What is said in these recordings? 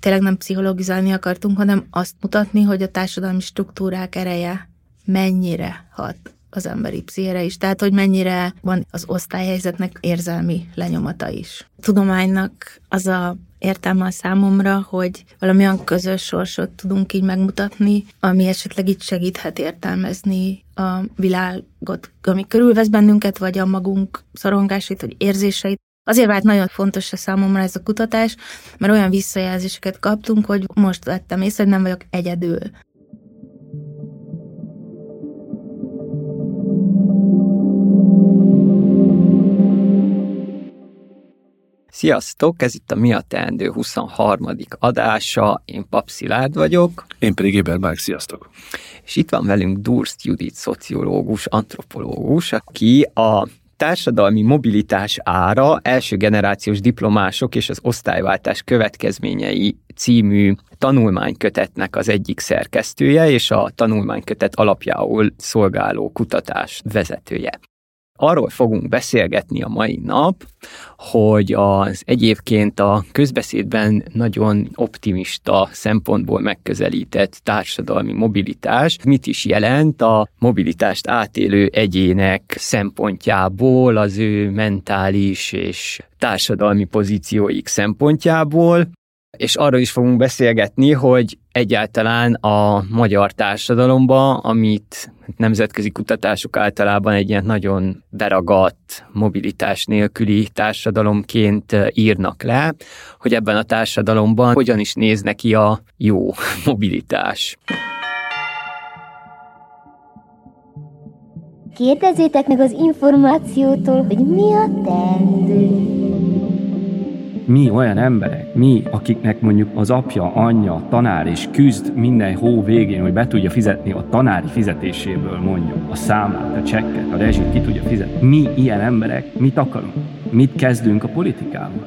tényleg nem pszichologizálni akartunk, hanem azt mutatni, hogy a társadalmi struktúrák ereje mennyire hat az emberi pszichére is, tehát hogy mennyire van az osztályhelyzetnek érzelmi lenyomata is. A tudománynak az a értelme a számomra, hogy valamilyen közös sorsot tudunk így megmutatni, ami esetleg itt segíthet értelmezni a világot, ami körülvesz bennünket, vagy a magunk szorongásait, vagy érzéseit. Azért vált nagyon fontos a számomra ez a kutatás, mert olyan visszajelzéseket kaptunk, hogy most vettem észre, hogy nem vagyok egyedül. Sziasztok, ez itt a Mi a Teendő 23. adása, én Pap Szilárd vagyok. Én pedig Éber Márk, sziasztok. És itt van velünk Durst Judit, szociológus, antropológus, aki a társadalmi mobilitás ára első generációs diplomások és az osztályváltás következményei című tanulmánykötetnek az egyik szerkesztője és a tanulmánykötet alapjául szolgáló kutatás vezetője. Arról fogunk beszélgetni a mai nap, hogy az egyébként a közbeszédben nagyon optimista szempontból megközelített társadalmi mobilitás mit is jelent a mobilitást átélő egyének szempontjából, az ő mentális és társadalmi pozícióik szempontjából, és arról is fogunk beszélgetni, hogy egyáltalán a magyar társadalomban, amit nemzetközi kutatások általában egy ilyen nagyon beragadt, mobilitás nélküli társadalomként írnak le, hogy ebben a társadalomban hogyan is néz neki a jó mobilitás. Kérdezzétek meg az információtól, hogy mi a teendő mi olyan emberek, mi, akiknek mondjuk az apja, anyja, tanár és küzd minden hó végén, hogy be tudja fizetni a tanári fizetéséből mondjuk a számlát, a csekket, a rezsit ki tudja fizetni. Mi ilyen emberek mit akarunk? Mit kezdünk a politikával?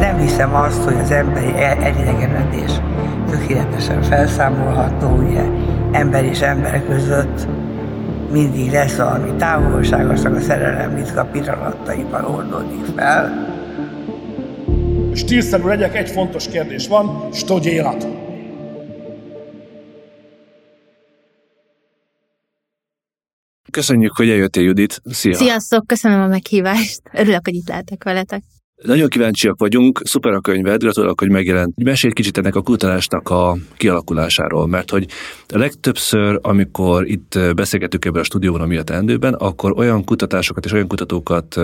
Nem hiszem azt, hogy az emberi elidegenedés tökéletesen felszámolható, ugye ember és ember között mindig lesz valami távolságos, a szerelem ritka pillanataiban oldódik fel. Stílszerű legyek, egy fontos kérdés van, hogy élet? Köszönjük, hogy eljöttél, Judit. Szia! Sziasztok, köszönöm a meghívást. Örülök, hogy itt lehetek veletek. Nagyon kíváncsiak vagyunk, szuper a könyved, gratulálok, hogy megjelent. Mesélj kicsit ennek a kutatásnak a kialakulásáról, mert hogy a legtöbbször, amikor itt beszélgetünk ebben a stúdióban a miatt endőben, akkor olyan kutatásokat és olyan kutatókat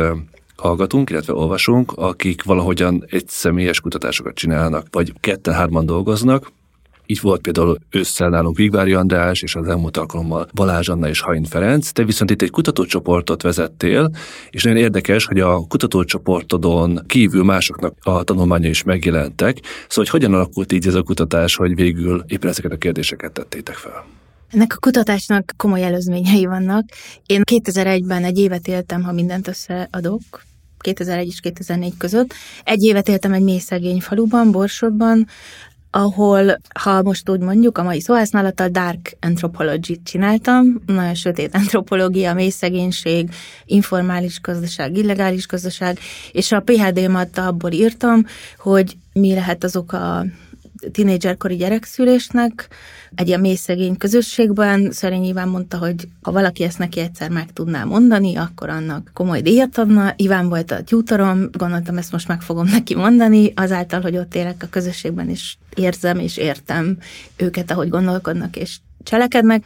hallgatunk, illetve olvasunk, akik valahogyan egy személyes kutatásokat csinálnak, vagy ketten-hárman dolgoznak, így volt például ősszel nálunk Vigvári András, és az elmúlt alkalommal Balázs Anna és Hain Ferenc. Te viszont itt egy kutatócsoportot vezettél, és nagyon érdekes, hogy a kutatócsoportodon kívül másoknak a tanulmánya is megjelentek. Szóval, hogy hogyan alakult így ez a kutatás, hogy végül éppen ezeket a kérdéseket tettétek fel? Ennek a kutatásnak komoly előzményei vannak. Én 2001-ben egy évet éltem, ha mindent összeadok, 2001 és 2004 között. Egy évet éltem egy mély szegény faluban, Borsodban, ahol, ha most úgy mondjuk, a mai szóhasználattal dark anthropology-t csináltam, nagyon sötét antropológia, mély szegénység, informális gazdaság, illegális gazdaság, és a PHD-mat abból írtam, hogy mi lehet azok a tinédzserkori gyerekszülésnek, egy ilyen mély szegény közösségben. Szerény Iván mondta, hogy ha valaki ezt neki egyszer meg tudná mondani, akkor annak komoly díjat adna. Iván volt a tyútorom, gondoltam, ezt most meg fogom neki mondani, azáltal, hogy ott élek a közösségben, és érzem és értem őket, ahogy gondolkodnak és cselekednek.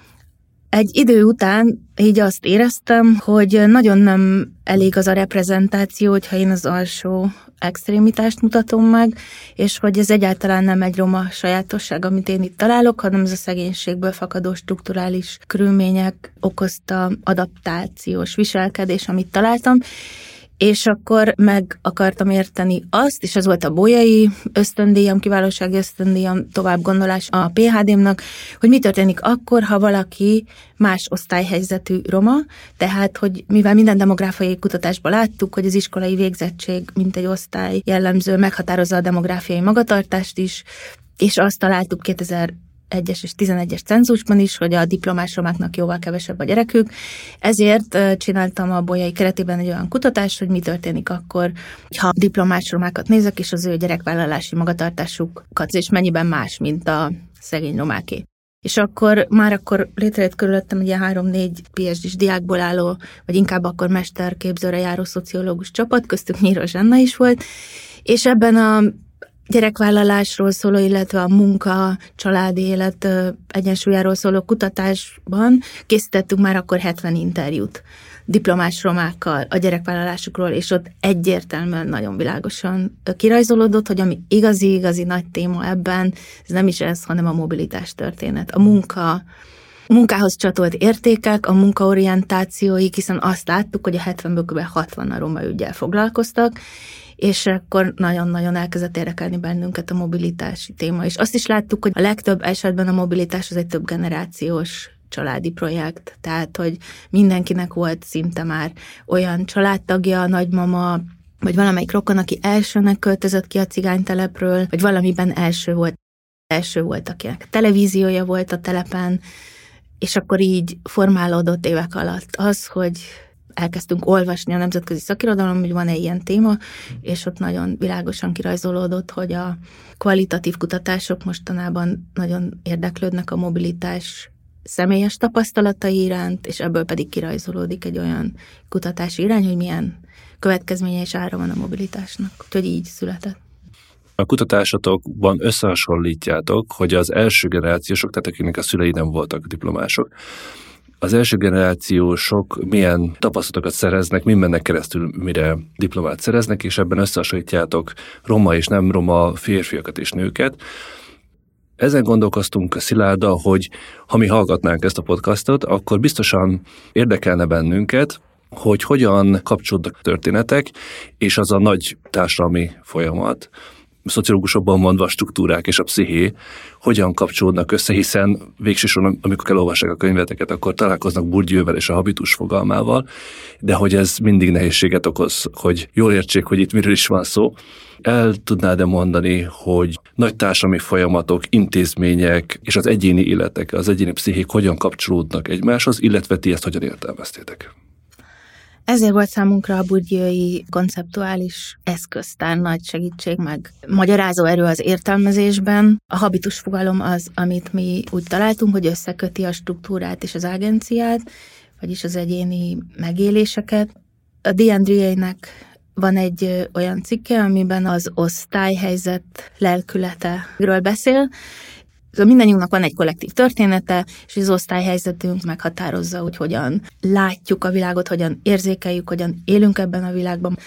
Egy idő után így azt éreztem, hogy nagyon nem elég az a reprezentáció, hogyha én az alsó extrémitást mutatom meg, és hogy ez egyáltalán nem egy roma sajátosság, amit én itt találok, hanem ez a szegénységből fakadó strukturális körülmények okozta adaptációs viselkedés, amit találtam, és akkor meg akartam érteni azt, és ez volt a bolyai ösztöndíjam, kiválósági ösztöndíjam, tovább gondolás a PHD-mnak, hogy mi történik akkor, ha valaki más osztályhelyzetű roma, tehát, hogy mivel minden demográfiai kutatásban láttuk, hogy az iskolai végzettség, mint egy osztály jellemző, meghatározza a demográfiai magatartást is, és azt találtuk 2000 1-es és 11-es cenzusban is, hogy a diplomás romáknak jóval kevesebb a gyerekük. Ezért csináltam a bolyai keretében egy olyan kutatást, hogy mi történik akkor, ha diplomás romákat nézek, és az ő gyerekvállalási magatartásukat, és mennyiben más, mint a szegény romáké. És akkor már akkor létrejött körülöttem egy ilyen három-négy PhD-s diákból álló, vagy inkább akkor mesterképzőre járó szociológus csapat, köztük Nyíro Zsanna is volt, és ebben a gyerekvállalásról szóló, illetve a munka, családi élet egyensúlyáról szóló kutatásban készítettünk már akkor 70 interjút diplomás romákkal a gyerekvállalásukról, és ott egyértelműen nagyon világosan kirajzolódott, hogy ami igazi-igazi nagy téma ebben, ez nem is ez, hanem a mobilitás történet. A munka, munkához csatolt értékek, a munkaorientációik, hiszen azt láttuk, hogy a 70-ből kb. 60 a roma ügyel foglalkoztak, és akkor nagyon-nagyon elkezdett érdekelni bennünket a mobilitási téma. És azt is láttuk, hogy a legtöbb esetben a mobilitás az egy több generációs családi projekt, tehát hogy mindenkinek volt szinte már olyan családtagja, nagymama, vagy valamelyik rokon, aki elsőnek költözött ki a cigánytelepről, vagy valamiben első volt. Első volt, akinek televíziója volt a telepen, és akkor így formálódott évek alatt az, hogy elkezdtünk olvasni a nemzetközi szakirodalom, hogy van-e ilyen téma, és ott nagyon világosan kirajzolódott, hogy a kvalitatív kutatások mostanában nagyon érdeklődnek a mobilitás személyes tapasztalatai iránt, és ebből pedig kirajzolódik egy olyan kutatási irány, hogy milyen következménye és ára van a mobilitásnak. Úgyhogy így született. A kutatásatokban összehasonlítjátok, hogy az első generációsok, tehát akiknek a szülei nem voltak diplomások, az első generációsok milyen tapasztalatokat szereznek, mi mennek keresztül, mire diplomát szereznek, és ebben összehasonlítjátok roma és nem roma férfiakat és nőket. Ezen gondolkoztunk a Szilárda, hogy ha mi hallgatnánk ezt a podcastot, akkor biztosan érdekelne bennünket, hogy hogyan kapcsolódnak történetek, és az a nagy társadalmi folyamat, szociológusokban a struktúrák és a psziché hogyan kapcsolódnak össze, hiszen végsősorban, amikor elolvassák a könyveteket, akkor találkoznak Bourdieuvel és a habitus fogalmával, de hogy ez mindig nehézséget okoz, hogy jól értsék, hogy itt miről is van szó. El tudnád-e mondani, hogy nagy társadalmi folyamatok, intézmények és az egyéni életek, az egyéni pszichék hogyan kapcsolódnak egymáshoz, illetve ti ezt hogyan értelmeztétek? Ezért volt számunkra a budjai konceptuális eszköztár nagy segítség, meg magyarázó erő az értelmezésben. A habitus fogalom az, amit mi úgy találtunk, hogy összeköti a struktúrát és az agenciát, vagyis az egyéni megéléseket. A Diandriének van egy olyan cikke, amiben az osztályhelyzet lelkületeről beszél, Szóval mindannyiunknak van egy kollektív története, és az osztályhelyzetünk meghatározza, hogy hogyan látjuk a világot, hogyan érzékeljük, hogyan élünk ebben a világban.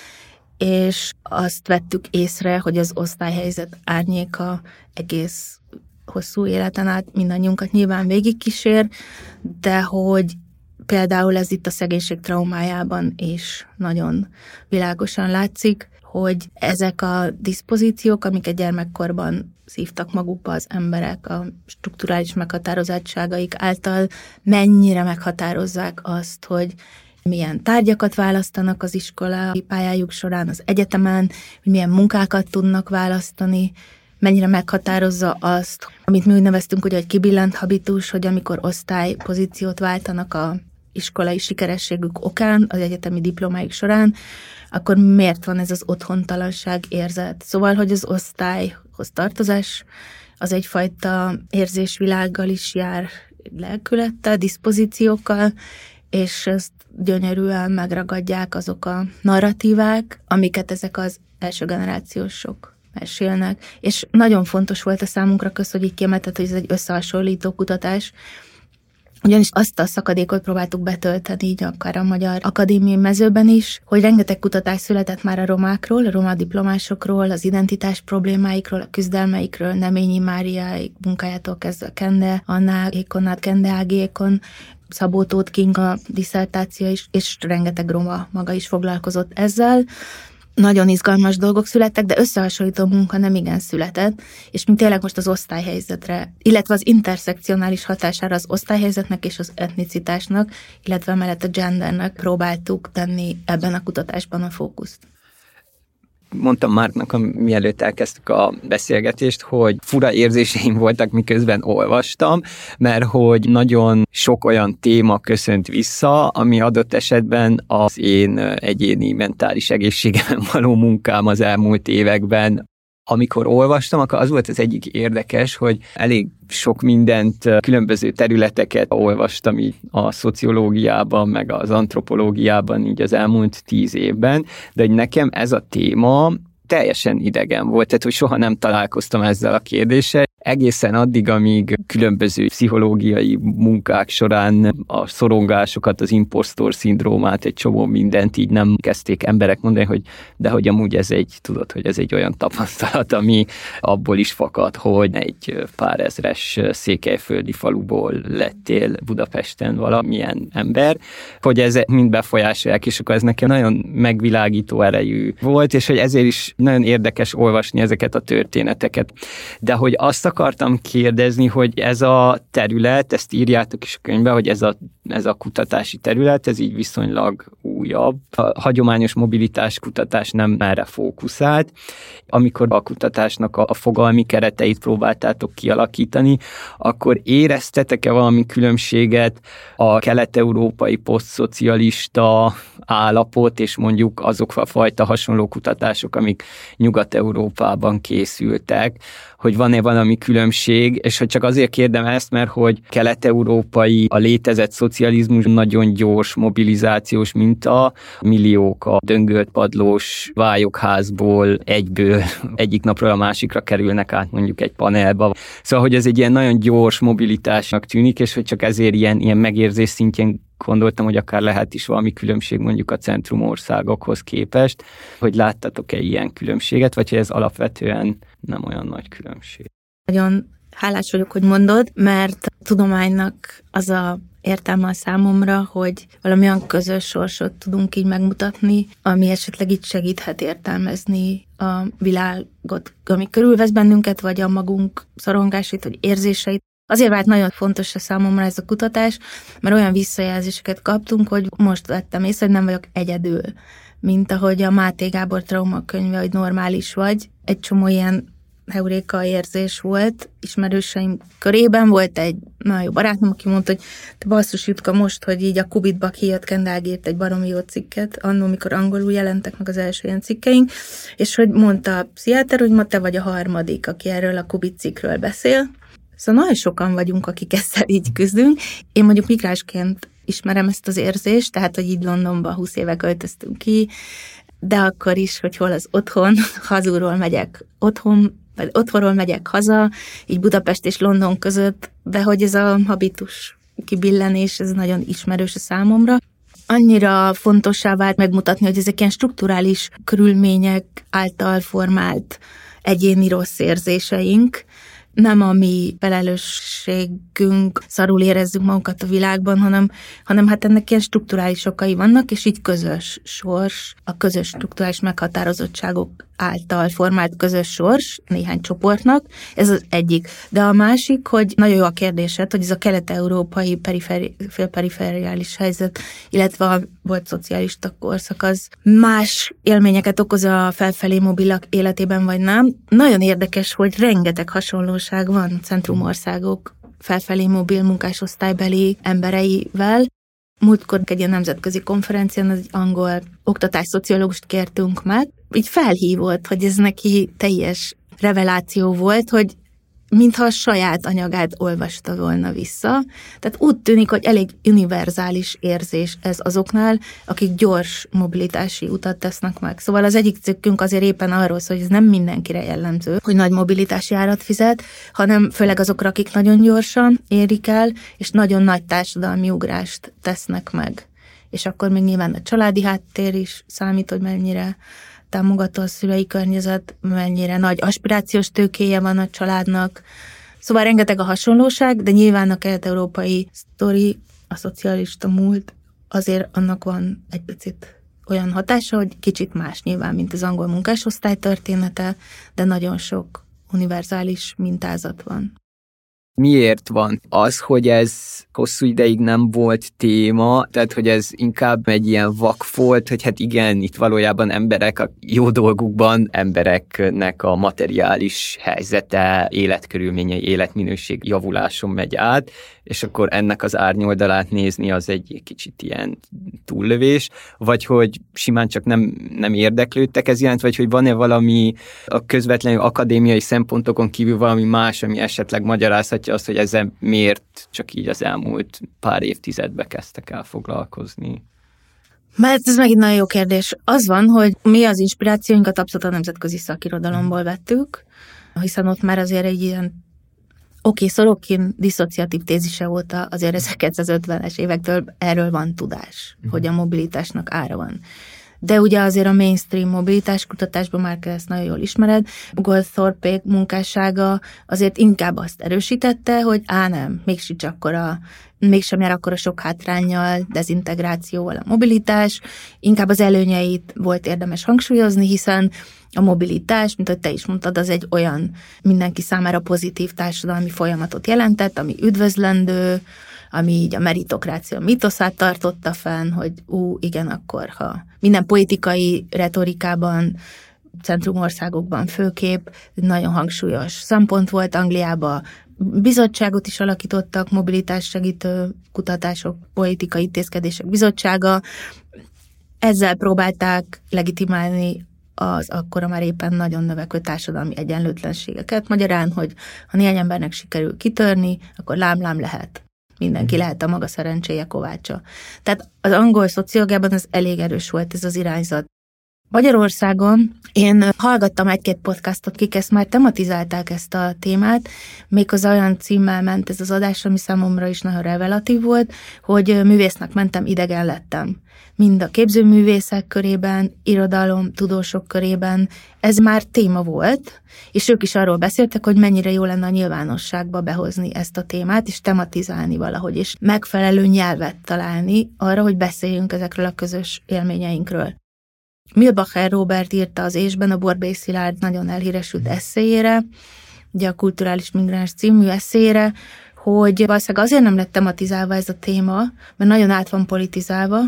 És azt vettük észre, hogy az osztályhelyzet árnyéka egész hosszú életen át mindannyiunkat nyilván végigkísér, de hogy például ez itt a szegénység traumájában is nagyon világosan látszik, hogy ezek a diszpozíciók, amik egy gyermekkorban szívtak magukba az emberek a strukturális meghatározottságaik által, mennyire meghatározzák azt, hogy milyen tárgyakat választanak az iskolai pályájuk során, az egyetemen, hogy milyen munkákat tudnak választani, mennyire meghatározza azt, amit mi úgy neveztünk, hogy egy kibillent habitus, hogy amikor osztály pozíciót váltanak a iskolai sikerességük okán, az egyetemi diplomáik során, akkor miért van ez az otthontalanság érzet? Szóval, hogy az osztályhoz tartozás az egyfajta érzésvilággal is jár lelkülettel, diszpozíciókkal, és ezt gyönyörűen megragadják azok a narratívák, amiket ezek az első generációsok mesélnek. És nagyon fontos volt a számunkra köz, hogy így kiemeltet, hogy ez egy összehasonlító kutatás, ugyanis azt a szakadékot próbáltuk betölteni így akár a Magyar Akadémiai mezőben is, hogy rengeteg kutatás született már a romákról, a roma diplomásokról, az identitás problémáikról, a küzdelmeikről, Neményi Máriáig munkájától kezdve Kende, Anna Ékonát, Kende Ágékon, Szabó Tóth Kinga diszertáció is, és rengeteg roma maga is foglalkozott ezzel nagyon izgalmas dolgok születtek, de összehasonlító munka nem igen született, és mint tényleg most az osztályhelyzetre, illetve az interszekcionális hatására az osztályhelyzetnek és az etnicitásnak, illetve mellett a gendernek próbáltuk tenni ebben a kutatásban a fókuszt mondtam Márknak, mielőtt elkezdtük a beszélgetést, hogy fura érzéseim voltak, miközben olvastam, mert hogy nagyon sok olyan téma köszönt vissza, ami adott esetben az én egyéni mentális egészségemen való munkám az elmúlt években amikor olvastam, akkor az volt az egyik érdekes, hogy elég sok mindent, különböző területeket olvastam így a szociológiában, meg az antropológiában így az elmúlt tíz évben, de hogy nekem ez a téma teljesen idegen volt, tehát hogy soha nem találkoztam ezzel a kérdéssel, egészen addig, amíg különböző pszichológiai munkák során a szorongásokat, az impostor szindrómát, egy csomó mindent így nem kezdték emberek mondani, hogy de hogy amúgy ez egy, tudod, hogy ez egy olyan tapasztalat, ami abból is fakad, hogy egy pár ezres székelyföldi faluból lettél Budapesten valamilyen ember, hogy ez mind befolyásolják, és akkor ez nekem nagyon megvilágító erejű volt, és hogy ezért is nagyon érdekes olvasni ezeket a történeteket. De hogy azt akartam kérdezni, hogy ez a terület, ezt írjátok is a könyvbe, hogy ez a, ez a kutatási terület, ez így viszonylag újabb. A hagyományos mobilitás kutatás nem erre fókuszált. Amikor a kutatásnak a, a fogalmi kereteit próbáltátok kialakítani, akkor éreztetek-e valami különbséget a kelet-európai posztszocialista állapot, és mondjuk azok a fajta hasonló kutatások, amik Nyugat-Európában készültek, hogy van-e valami különbség, és hogy csak azért kérdem ezt, mert hogy kelet-európai, a létezett szocializmus nagyon gyors mobilizációs minta, milliók a döngölt padlós vályokházból egyből egyik napról a másikra kerülnek át mondjuk egy panelba. Szóval, hogy ez egy ilyen nagyon gyors mobilitásnak tűnik, és hogy csak ezért ilyen, ilyen megérzés szintjén gondoltam, hogy akár lehet is valami különbség mondjuk a centrum országokhoz képest, hogy láttatok-e ilyen különbséget, vagy hogy ez alapvetően nem olyan nagy különbség. Nagyon hálás vagyok, hogy mondod, mert a tudománynak az a értelme a számomra, hogy valamilyen közös sorsot tudunk így megmutatni, ami esetleg itt segíthet értelmezni a világot, ami körülvesz bennünket, vagy a magunk szorongásait, vagy érzéseit. Azért vált nagyon fontos a számomra ez a kutatás, mert olyan visszajelzéseket kaptunk, hogy most vettem észre, hogy nem vagyok egyedül. Mint ahogy a Máté Gábor traumakönyve, hogy normális vagy, egy csomó ilyen heuréka érzés volt ismerőseim körében. Volt egy nagyon jó barátom, aki mondta, hogy te basszus Jutka most, hogy így a Kubitba kijött Kendall írt egy baromi jó cikket, annól, mikor angolul jelentek meg az első ilyen cikkeink, és hogy mondta a pszichiáter, hogy ma te vagy a harmadik, aki erről a Kubit cikkről beszél. Szóval nagyon sokan vagyunk, akik ezzel így küzdünk. Én mondjuk migrásként ismerem ezt az érzést, tehát, hogy így Londonba 20 éve költöztünk ki, de akkor is, hogy hol az otthon, hazúról megyek otthon, vagy otthonról megyek haza, így Budapest és London között, de hogy ez a habitus kibillenés, ez nagyon ismerős a számomra. Annyira fontossá vált megmutatni, hogy ezek ilyen strukturális körülmények által formált egyéni rossz érzéseink, nem a mi felelősségünk, szarul érezzük magunkat a világban, hanem, hanem hát ennek ilyen strukturális okai vannak, és így közös sors, a közös strukturális meghatározottságok által formált közös sors néhány csoportnak, ez az egyik. De a másik, hogy nagyon jó a kérdésed, hogy ez a kelet-európai periferi, félperiferiális helyzet, illetve a volt szocialista korszak, az más élményeket okoz a felfelé mobilak életében, vagy nem. Nagyon érdekes, hogy rengeteg hasonlóság van centrumországok felfelé mobil munkásosztálybeli embereivel, Múltkor egy ilyen nemzetközi konferencián az egy angol oktatásszociológust kértünk meg, így felhívott, hogy ez neki teljes reveláció volt, hogy mintha a saját anyagát olvasta volna vissza. Tehát úgy tűnik, hogy elég univerzális érzés ez azoknál, akik gyors mobilitási utat tesznek meg. Szóval az egyik cikkünk azért éppen arról szól, hogy ez nem mindenkire jellemző, hogy nagy mobilitási árat fizet, hanem főleg azokra, akik nagyon gyorsan érik el, és nagyon nagy társadalmi ugrást tesznek meg. És akkor még nyilván a családi háttér is számít, hogy mennyire támogató a szülei környezet, mennyire nagy aspirációs tőkéje van a családnak. Szóval rengeteg a hasonlóság, de nyilván a kelet-európai sztori, a szocialista múlt, azért annak van egy picit olyan hatása, hogy kicsit más nyilván, mint az angol munkásosztály története, de nagyon sok univerzális mintázat van. Miért van az, hogy ez hosszú ideig nem volt téma, tehát hogy ez inkább egy ilyen vak volt, hogy hát igen, itt valójában emberek a jó dolgukban, embereknek a materiális helyzete, életkörülményei, életminőség javuláson megy át, és akkor ennek az árnyoldalát nézni az egy kicsit ilyen túllövés, vagy hogy simán csak nem, nem érdeklődtek ez iránt, vagy hogy van-e valami a közvetlenül akadémiai szempontokon kívül valami más, ami esetleg magyarázhatja azt, hogy ezzel miért csak így az elmúlt pár évtizedbe kezdtek el foglalkozni. Mert ez megint nagyon jó kérdés. Az van, hogy mi az inspirációinkat abszolút a nemzetközi szakirodalomból vettük, hiszen ott már azért egy ilyen Oké, okay, Szorokin diszociatív tézise óta azért 1950-es évektől erről van tudás, uh-huh. hogy a mobilitásnak ára van. De ugye azért a mainstream mobilitás kutatásban már ezt nagyon jól ismered, Goldthorpe munkássága azért inkább azt erősítette, hogy á nem, mégsem akkora, mégsem jár akkora sok hátrányjal, dezintegrációval a mobilitás, inkább az előnyeit volt érdemes hangsúlyozni, hiszen a mobilitás, mint hogy te is mondtad, az egy olyan mindenki számára pozitív társadalmi folyamatot jelentett, ami üdvözlendő, ami így a meritokrácia mitoszát tartotta fenn, hogy ú, igen, akkor ha minden politikai retorikában centrumországokban főkép, nagyon hangsúlyos szempont volt Angliában, bizottságot is alakítottak, mobilitás segítő kutatások, politikai intézkedések bizottsága. Ezzel próbálták legitimálni az akkora már éppen nagyon növekvő társadalmi egyenlőtlenségeket. Magyarán, hogy ha néhány embernek sikerül kitörni, akkor lámlám lehet. Mindenki lehet a maga szerencséje kovácsa. Tehát az angol szociológiában az elég erős volt ez az irányzat. Magyarországon én hallgattam egy-két podcastot, kik ezt már tematizálták ezt a témát, méghozzá olyan címmel ment ez az adás, ami számomra is nagyon revelatív volt, hogy művésznek mentem, idegen lettem. Mind a képzőművészek körében, irodalom, tudósok körében ez már téma volt, és ők is arról beszéltek, hogy mennyire jó lenne a nyilvánosságba behozni ezt a témát, és tematizálni valahogy, és megfelelő nyelvet találni arra, hogy beszéljünk ezekről a közös élményeinkről. Milbacher Robert írta az Ésben a Borbély Szilárd nagyon elhíresült eszéjére, ugye a Kulturális Migráns című eszéjére, hogy valószínűleg azért nem lett tematizálva ez a téma, mert nagyon át van politizálva,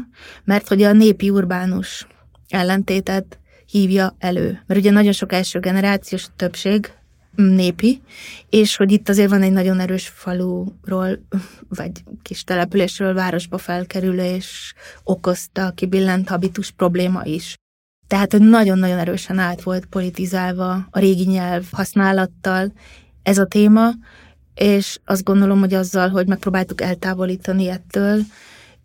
mert hogy a népi urbánus ellentétet hívja elő. Mert ugye nagyon sok első generációs többség népi, és hogy itt azért van egy nagyon erős faluról, vagy kis településről városba felkerülés okozta kibillent habitus probléma is. Tehát, nagyon-nagyon erősen át volt politizálva a régi nyelv használattal ez a téma, és azt gondolom, hogy azzal, hogy megpróbáltuk eltávolítani ettől,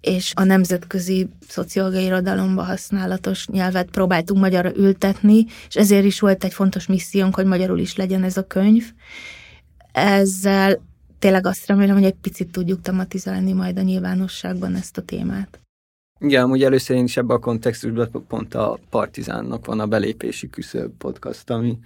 és a nemzetközi szociológiai irodalomba használatos nyelvet próbáltunk magyarra ültetni, és ezért is volt egy fontos missziónk, hogy magyarul is legyen ez a könyv. Ezzel tényleg azt remélem, hogy egy picit tudjuk tematizálni majd a nyilvánosságban ezt a témát. Igen, amúgy először én is ebben a kontextusban pont a Partizánnak van a belépési küszöb podcast, ami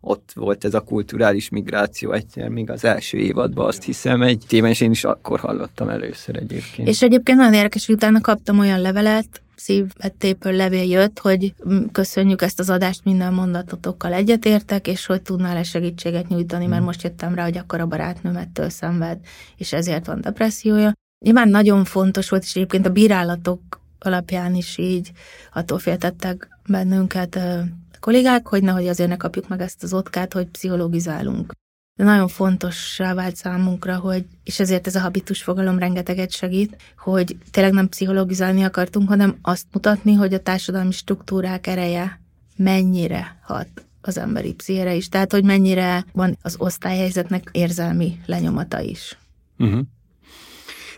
ott volt ez a kulturális migráció egyszer, még az első évadban azt hiszem egy témán, és én is akkor hallottam először egyébként. És egyébként nagyon érdekes, hogy utána kaptam olyan levelet, szívvettépől levél jött, hogy köszönjük ezt az adást, minden mondatotokkal egyetértek, és hogy tudnál-e segítséget nyújtani, mert hmm. most jöttem rá, hogy akkor a barátnőmettől szenved, és ezért van depressziója. Nyilván nagyon fontos volt, és egyébként a bírálatok alapján is így attól féltettek bennünket a kollégák, hogy nehogy azért ne kapjuk meg ezt az otkát, hogy pszichológizálunk. De nagyon fontossá vált számunkra, hogy, és ezért ez a habitus fogalom rengeteget segít, hogy tényleg nem pszichológizálni akartunk, hanem azt mutatni, hogy a társadalmi struktúrák ereje mennyire hat az emberi pszichere is. Tehát, hogy mennyire van az osztályhelyzetnek érzelmi lenyomata is. Uh-huh.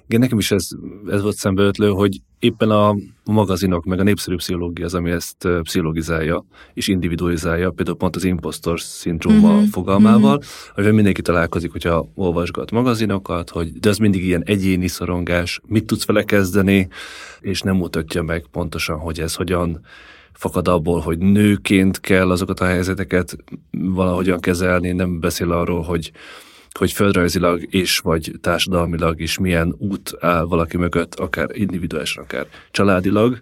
Igen, nekem is ez, ez volt szembeötlő, hogy éppen a magazinok, meg a népszerű pszichológia az, ami ezt pszichologizálja és individualizálja, például pont az impostor szindróma uh-huh. fogalmával, uh-huh. amivel mindenki találkozik, hogyha olvasgat magazinokat, hogy de az mindig ilyen egyéni szorongás, mit tudsz vele kezdeni, és nem mutatja meg pontosan, hogy ez hogyan fakad abból, hogy nőként kell azokat a helyzeteket valahogyan kezelni, nem beszél arról, hogy hogy földrajzilag és vagy társadalmilag is milyen út áll valaki mögött, akár individuálisan, akár családilag,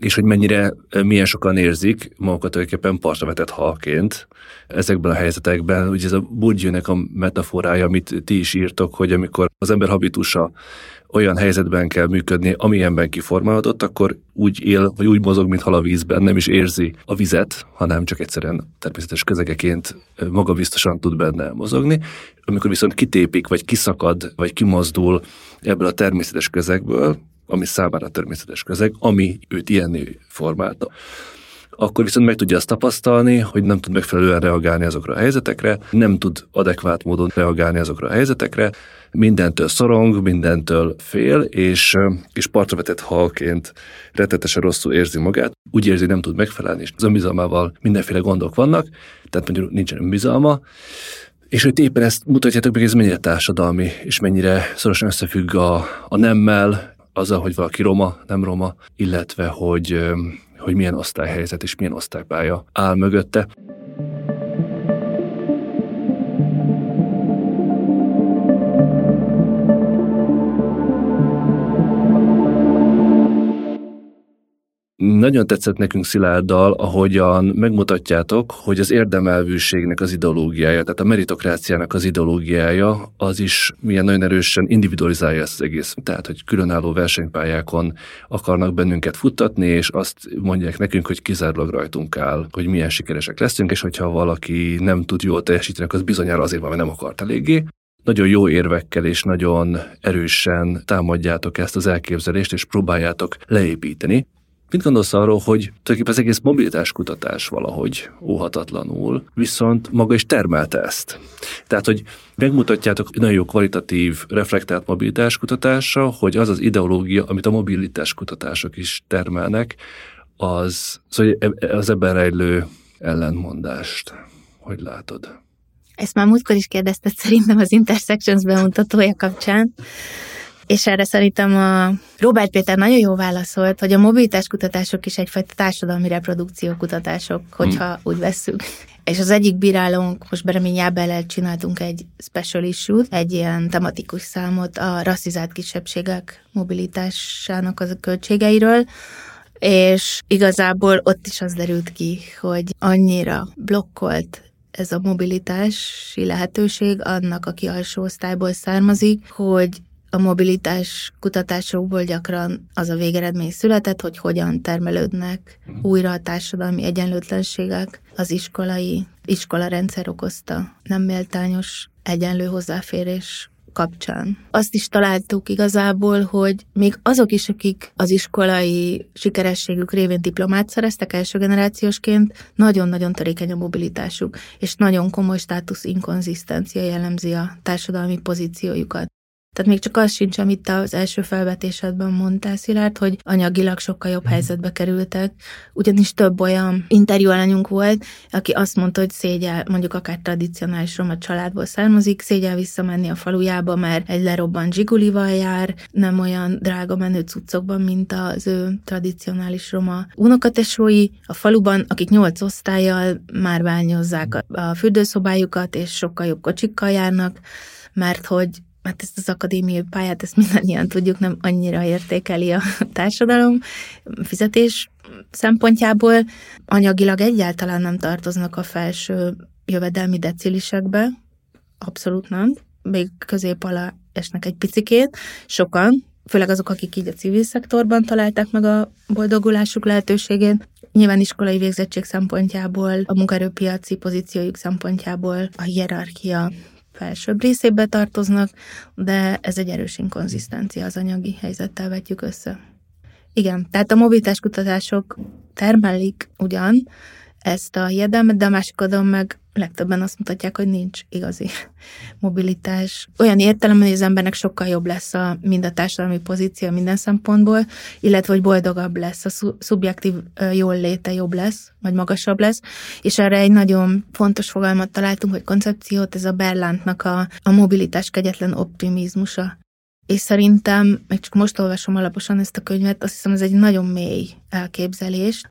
és hogy mennyire, milyen sokan érzik magukat tulajdonképpen partra vetett halként ezekben a helyzetekben. Ugye ez a Bourdieu-nek a metaforája, amit ti is írtok, hogy amikor az ember habitusa olyan helyzetben kell működni, amilyenben kiformálódott, akkor úgy él, vagy úgy mozog, mint hal a vízben, nem is érzi a vizet, hanem csak egyszerűen természetes közegeként magabiztosan tud benne mozogni. Amikor viszont kitépik, vagy kiszakad, vagy kimozdul ebből a természetes közegből, ami számára természetes közeg, ami őt ilyenné formálta, akkor viszont meg tudja azt tapasztalni, hogy nem tud megfelelően reagálni azokra a helyzetekre, nem tud adekvát módon reagálni azokra a helyzetekre, mindentől szorong, mindentől fél, és, és partra vetett halként rettetesen rosszul érzi magát, úgy érzi, nem tud megfelelni, és az önbizalmával mindenféle gondok vannak, tehát mondjuk nincsen önbizalma, és hogy éppen ezt mutatjátok meg, ez mennyire társadalmi, és mennyire szorosan összefügg a, a nemmel, azzal, hogy valaki roma, nem roma, illetve hogy, hogy milyen osztályhelyzet és milyen osztálypálya áll mögötte. Nagyon tetszett nekünk Szilárddal, ahogyan megmutatjátok, hogy az érdemelvűségnek az ideológiája, tehát a meritokráciának az ideológiája, az is milyen nagyon erősen individualizálja ezt az egész. Tehát, hogy különálló versenypályákon akarnak bennünket futtatni, és azt mondják nekünk, hogy kizárólag rajtunk áll, hogy milyen sikeresek leszünk, és hogyha valaki nem tud jól teljesíteni, az bizonyára azért van, mert nem akart eléggé nagyon jó érvekkel és nagyon erősen támadjátok ezt az elképzelést, és próbáljátok leépíteni. Mit gondolsz arról, hogy tulajdonképpen az egész mobilitás kutatás valahogy óhatatlanul, viszont maga is termelte ezt. Tehát, hogy megmutatjátok nagyon jó kvalitatív, reflektált mobilitás kutatása, hogy az az ideológia, amit a mobilitás kutatások is termelnek, az, szóval az ebben rejlő ellentmondást, hogy látod? Ezt már múltkor is kérdezted szerintem az Intersections bemutatója kapcsán. És erre szerintem a Robert Péter nagyon jó válaszolt, hogy a mobilitás kutatások is egyfajta társadalmi reprodukció kutatások, hogyha hmm. úgy vesszük. És az egyik bírálónk, most Beremény Jábellel csináltunk egy special issue egy ilyen tematikus számot a rasszizált kisebbségek mobilitásának az a költségeiről, és igazából ott is az derült ki, hogy annyira blokkolt ez a mobilitási lehetőség annak, aki alsó osztályból származik, hogy a mobilitás kutatásokból gyakran az a végeredmény született, hogy hogyan termelődnek mhm. újra a társadalmi egyenlőtlenségek az iskolai iskolarendszer okozta nem méltányos egyenlő hozzáférés kapcsán. Azt is találtuk igazából, hogy még azok is, akik az iskolai sikerességük révén diplomát szereztek első generációsként, nagyon-nagyon törékeny a mobilitásuk, és nagyon komoly státusz inkonzisztencia jellemzi a társadalmi pozíciójukat. Tehát még csak az sincs, amit te az első felvetésedben mondtál, Szilárd, hogy anyagilag sokkal jobb helyzetbe kerültek, ugyanis több olyan interjú alanyunk volt, aki azt mondta, hogy szégyel, mondjuk akár tradicionális roma családból származik, szégyel visszamenni a falujába, mert egy lerobbant zsigulival jár, nem olyan drága menő cuccokban, mint az ő tradicionális roma unokatesói. A faluban, akik nyolc osztályjal már bányozzák a fürdőszobájukat, és sokkal jobb kocsikkal járnak, mert hogy mert ezt az akadémiai pályát, ezt mindannyian tudjuk, nem annyira értékeli a társadalom fizetés szempontjából. Anyagilag egyáltalán nem tartoznak a felső jövedelmi decilisekbe, abszolút nem, még közép alá esnek egy picikét, sokan, főleg azok, akik így a civil szektorban találták meg a boldogulásuk lehetőségét. Nyilván iskolai végzettség szempontjából, a munkaerőpiaci pozíciójuk szempontjából a hierarchia felsőbb részébe tartoznak, de ez egy erős inkonzisztencia az anyagi helyzettel vetjük össze. Igen, tehát a mobilitás kutatások termelik ugyan ezt a hiedelmet, de a másik oldalon meg legtöbben azt mutatják, hogy nincs igazi mobilitás. Olyan értelemben, hogy az embernek sokkal jobb lesz a, mind a társadalmi pozíció minden szempontból, illetve hogy boldogabb lesz, a szubjektív jól léte jobb lesz, vagy magasabb lesz, és erre egy nagyon fontos fogalmat találtunk, hogy koncepciót, ez a Berlántnak a, a mobilitás kegyetlen optimizmusa. És szerintem, meg csak most olvasom alaposan ezt a könyvet, azt hiszem ez egy nagyon mély elképzelés,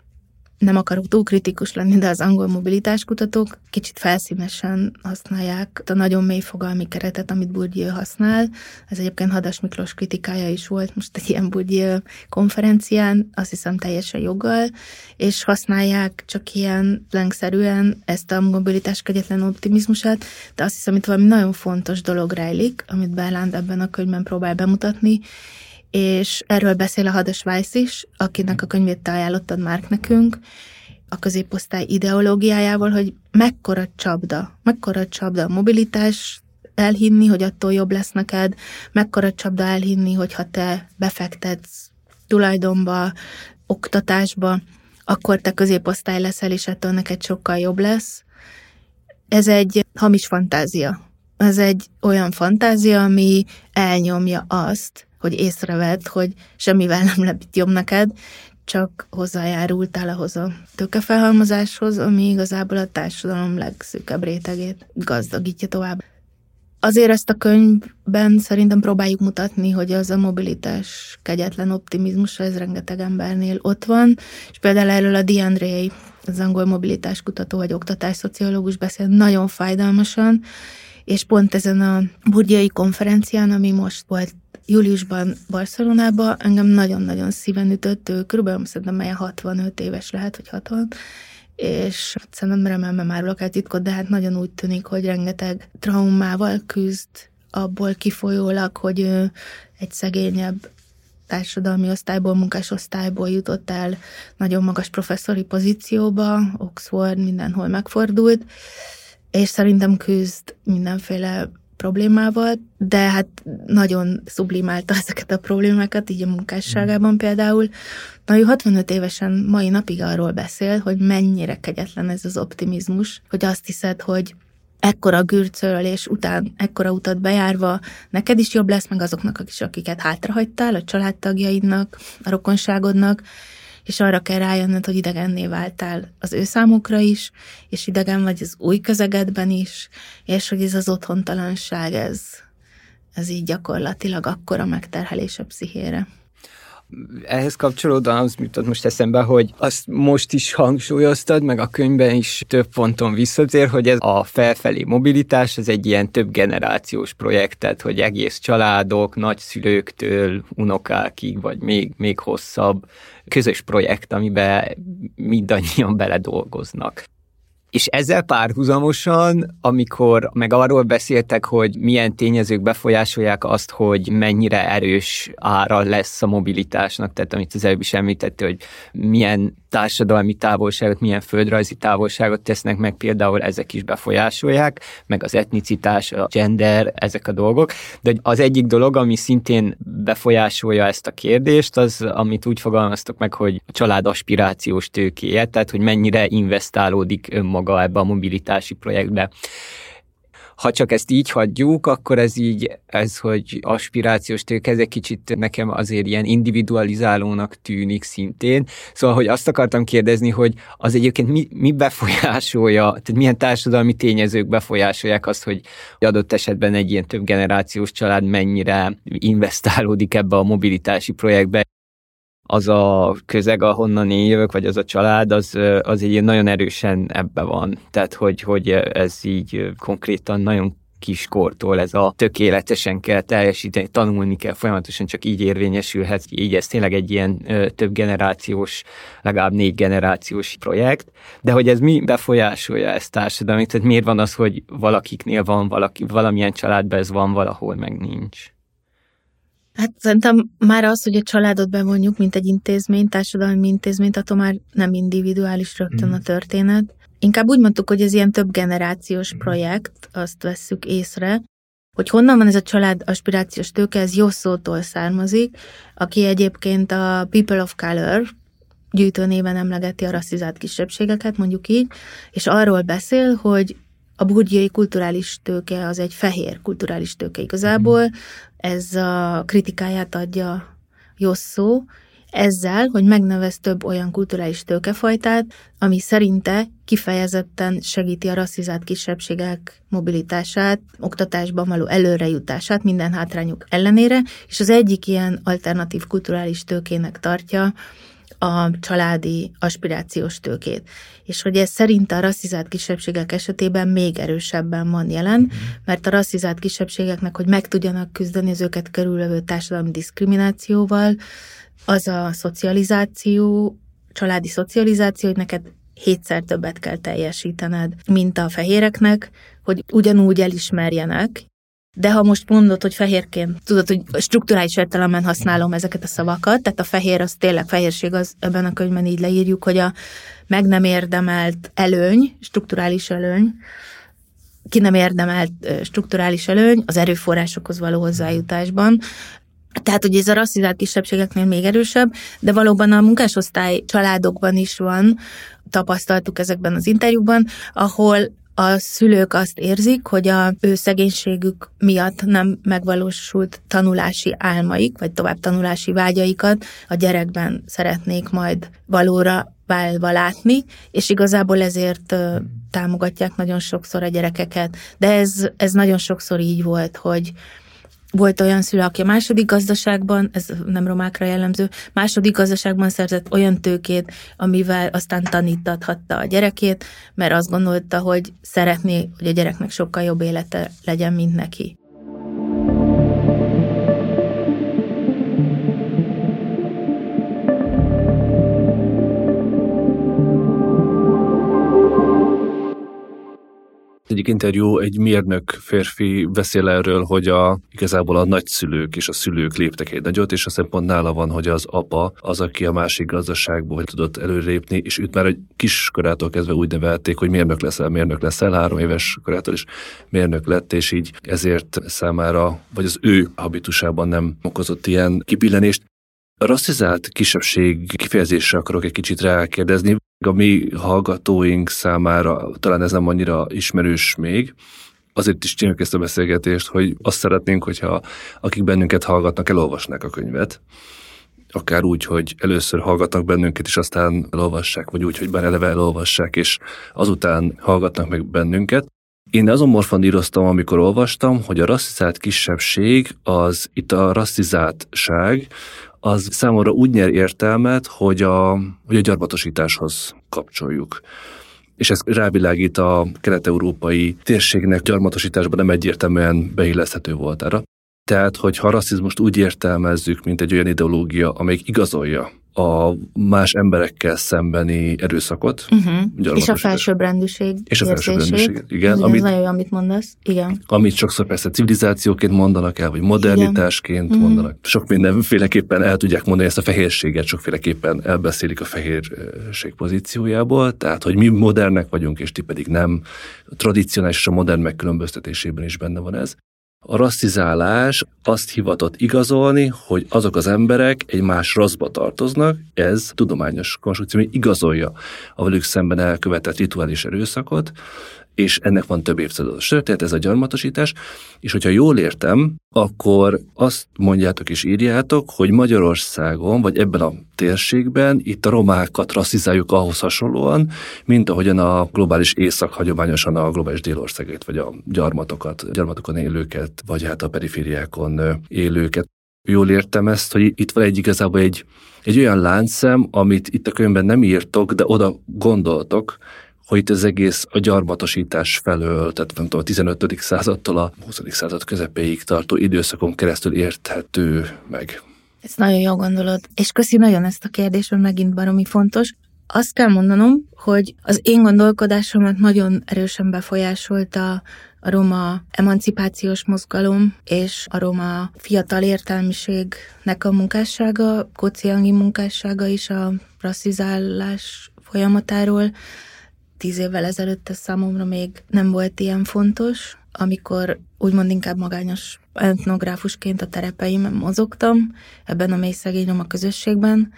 nem akarok túl kritikus lenni, de az angol mobilitáskutatók kicsit felszínesen használják a nagyon mély fogalmi keretet, amit Bourdieu használ. Ez egyébként Hadas Miklós kritikája is volt most egy ilyen Bourdieu konferencián, azt hiszem teljesen joggal, és használják csak ilyen lengszerűen ezt a mobilitás kegyetlen optimizmusát, de azt hiszem, itt valami nagyon fontos dolog rejlik, amit Berland ebben a könyvben próbál bemutatni, és erről beszél a Hadas Weiss is, akinek a könyvét te ajánlottad már nekünk, a középosztály ideológiájával, hogy mekkora csapda, mekkora csapda a mobilitás, elhinni, hogy attól jobb lesz neked, mekkora csapda elhinni, hogy ha te befektetsz tulajdonba, oktatásba, akkor te középosztály leszel, és ettől neked sokkal jobb lesz. Ez egy hamis fantázia. Ez egy olyan fantázia, ami elnyomja azt, hogy észrevedd, hogy semmivel nem lett jobb neked, csak hozzájárultál ahhoz a tőkefelhalmozáshoz, ami igazából a társadalom legszűkebb rétegét gazdagítja tovább. Azért ezt a könyvben szerintem próbáljuk mutatni, hogy az a mobilitás kegyetlen optimizmus, ez rengeteg embernél ott van, és például erről a DeAndre, az angol mobilitás kutató vagy oktatásszociológus beszél nagyon fájdalmasan, és pont ezen a burgyai konferencián, ami most volt júliusban Barcelonában, engem nagyon-nagyon szíven ütött, ő körülbelül szerintem melyen 65 éves lehet, vagy 60, és szerintem remélem már lakát titkot, de hát nagyon úgy tűnik, hogy rengeteg traumával küzd, abból kifolyólag, hogy ő egy szegényebb társadalmi osztályból, munkásosztályból jutott el nagyon magas professzori pozícióba, Oxford mindenhol megfordult, és szerintem küzd mindenféle problémával, de hát nagyon sublimálta ezeket a problémákat, így a munkásságában például. Na, ő 65 évesen mai napig arról beszél, hogy mennyire kegyetlen ez az optimizmus, hogy azt hiszed, hogy ekkora gürcölés után, ekkora utat bejárva, neked is jobb lesz, meg azoknak is, akiket hátrahagytál, a családtagjaidnak, a rokonságodnak, és arra kell rájönnöd, hogy idegenné váltál az ő számukra is, és idegen vagy az új közegedben is, és hogy ez az otthontalanság, ez, ez így gyakorlatilag akkora megterhelés a pszichére. Ehhez kapcsolódóan az jutott most eszembe, hogy azt most is hangsúlyoztad, meg a könyvben is több ponton visszatér, hogy ez a felfelé mobilitás, ez egy ilyen több generációs projekt, tehát hogy egész családok, nagyszülőktől unokákig, vagy még, még hosszabb közös projekt, amiben mindannyian beledolgoznak. És ezzel párhuzamosan, amikor meg arról beszéltek, hogy milyen tényezők befolyásolják azt, hogy mennyire erős ára lesz a mobilitásnak, tehát amit az előbb is említette, hogy milyen társadalmi távolságot, milyen földrajzi távolságot tesznek meg, például ezek is befolyásolják, meg az etnicitás, a gender, ezek a dolgok. De az egyik dolog, ami szintén befolyásolja ezt a kérdést, az, amit úgy fogalmaztok meg, hogy a család aspirációs tőkéje, tehát hogy mennyire investálódik önmaga ebbe a mobilitási projektbe ha csak ezt így hagyjuk, akkor ez így, ez, hogy aspirációs tők, ez egy kicsit nekem azért ilyen individualizálónak tűnik szintén. Szóval, hogy azt akartam kérdezni, hogy az egyébként mi, mi befolyásolja, tehát milyen társadalmi tényezők befolyásolják azt, hogy adott esetben egy ilyen több generációs család mennyire investálódik ebbe a mobilitási projektbe az a közeg, ahonnan én jövök, vagy az a család, az, az így nagyon erősen ebbe van. Tehát, hogy, hogy ez így konkrétan nagyon kiskortól ez a tökéletesen kell teljesíteni, tanulni kell, folyamatosan csak így érvényesülhet, így ez tényleg egy ilyen ö, több generációs, legalább négy generációs projekt, de hogy ez mi befolyásolja ezt társadalmi, tehát miért van az, hogy valakiknél van valaki, valamilyen családban ez van, valahol meg nincs? Hát szerintem már az, hogy a családot bevonjuk, mint egy intézmény, társadalmi intézményt, attól már nem individuális rögtön mm. a történet. Inkább úgy mondtuk, hogy ez ilyen több generációs mm. projekt, azt vesszük észre, hogy honnan van ez a család aspirációs tőke, ez jó szótól származik, aki egyébként a People of Color gyűjtőnéven emlegeti a rasszizált kisebbségeket, mondjuk így, és arról beszél, hogy a burgyai kulturális tőke az egy fehér kulturális tőke igazából, ez a kritikáját adja Josszó, ezzel, hogy megnevez több olyan kulturális tőkefajtát, ami szerinte kifejezetten segíti a rasszizált kisebbségek mobilitását, oktatásban való előrejutását minden hátrányuk ellenére, és az egyik ilyen alternatív kulturális tőkének tartja a családi aspirációs tőkét. És hogy ez szerint a rasszizált kisebbségek esetében még erősebben van jelen, mhm. mert a rasszizált kisebbségeknek, hogy meg tudjanak küzdeni az őket körülvevő társadalmi diszkriminációval, az a szocializáció, családi szocializáció, hogy neked hétszer többet kell teljesítened, mint a fehéreknek, hogy ugyanúgy elismerjenek, de ha most mondod, hogy fehérként, tudod, hogy strukturális értelemben használom ezeket a szavakat, tehát a fehér az tényleg fehérség, az ebben a könyvben így leírjuk, hogy a meg nem érdemelt előny, strukturális előny, ki nem érdemelt strukturális előny az erőforrásokhoz való hozzájutásban, tehát, hogy ez a rasszizált kisebbségeknél még erősebb, de valóban a munkásosztály családokban is van, tapasztaltuk ezekben az interjúban, ahol a szülők azt érzik, hogy a ő szegénységük miatt nem megvalósult tanulási álmaik, vagy tovább tanulási vágyaikat a gyerekben szeretnék majd valóra válva látni, és igazából ezért támogatják nagyon sokszor a gyerekeket. De ez, ez nagyon sokszor így volt, hogy, volt olyan szülő, aki a második gazdaságban, ez nem romákra jellemző, második gazdaságban szerzett olyan tőkét, amivel aztán tanítathatta a gyerekét, mert azt gondolta, hogy szeretné, hogy a gyereknek sokkal jobb élete legyen, mint neki. Egyik interjú egy mérnök férfi beszél erről, hogy a, igazából a nagyszülők és a szülők léptek egy nagyot, és a szempont nála van, hogy az apa az, aki a másik gazdaságból tudott előrépni, és őt már egy kis korától kezdve úgy nevelték, hogy mérnök leszel, mérnök leszel, három éves korától is mérnök lett, és így ezért számára, vagy az ő habitusában nem okozott ilyen kibillenést. A rasszizált kisebbség kifejezésre akarok egy kicsit rákérdezni. A mi hallgatóink számára talán ez nem annyira ismerős még, azért is csináljuk ezt a beszélgetést, hogy azt szeretnénk, hogyha akik bennünket hallgatnak, elolvasnák a könyvet. Akár úgy, hogy először hallgatnak bennünket, és aztán elolvassák, vagy úgy, hogy bár eleve elolvassák, és azután hallgatnak meg bennünket. Én azon morfondíroztam, amikor olvastam, hogy a rasszizált kisebbség az itt a rasszizáltság, az számomra úgy nyer értelmet, hogy a, hogy a gyarmatosításhoz kapcsoljuk és ez rávilágít a kelet-európai térségnek gyarmatosításban nem egyértelműen beilleszthető volt erre. Tehát, hogyha a rasszizmust úgy értelmezzük, mint egy olyan ideológia, amelyik igazolja a más emberekkel szembeni erőszakot. Uh-huh. És a felsőbbrendűség És a felsőbbrendűség, igen. igen amit, ez nagyon jó, amit mondasz. Igen. Amit sokszor persze civilizációként mondanak el, vagy modernitásként igen. Mhm. mondanak. Sok mindenféleképpen el tudják mondani ezt a fehérséget, sokféleképpen elbeszélik a fehérség pozíciójából, tehát, hogy mi modernek vagyunk, és ti pedig nem. A tradicionális és a modern megkülönböztetésében is benne van ez. A rasszizálás azt hivatott igazolni, hogy azok az emberek egy más rasszba tartoznak, ez tudományos konstrukció, hogy igazolja a velük szemben elkövetett rituális erőszakot, és ennek van több évszázados történet, ez a gyarmatosítás, és hogyha jól értem, akkor azt mondjátok és írjátok, hogy Magyarországon, vagy ebben a térségben itt a romákat rasszizáljuk ahhoz hasonlóan, mint ahogyan a globális észak hagyományosan a globális délországait, vagy a gyarmatokat, gyarmatokon élőket, vagy hát a perifériákon élőket. Jól értem ezt, hogy itt van egy igazából egy, egy olyan láncszem, amit itt a könyvben nem írtok, de oda gondoltok, hogy itt az egész a gyarmatosítás felől, tehát nem tudom, a 15. századtól a 20. század közepéig tartó időszakon keresztül érthető meg. Ez nagyon jó gondolod, és köszi nagyon ezt a kérdést, mert megint baromi fontos. Azt kell mondanom, hogy az én gondolkodásomat nagyon erősen befolyásolta a roma emancipációs mozgalom és a roma fiatal értelmiségnek a munkássága, kociangi munkássága is a rasszizálás folyamatáról tíz évvel ezelőtt ez számomra még nem volt ilyen fontos, amikor úgymond inkább magányos etnográfusként a terepeim mozogtam ebben a mély szegény a közösségben.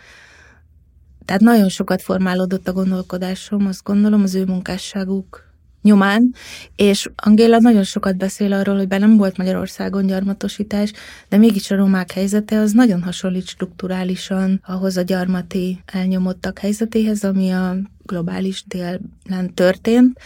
Tehát nagyon sokat formálódott a gondolkodásom, azt gondolom, az ő munkásságuk nyomán, és Angéla nagyon sokat beszél arról, hogy be nem volt Magyarországon gyarmatosítás, de mégis a romák helyzete az nagyon hasonlít strukturálisan ahhoz a gyarmati elnyomottak helyzetéhez, ami a globális délen történt,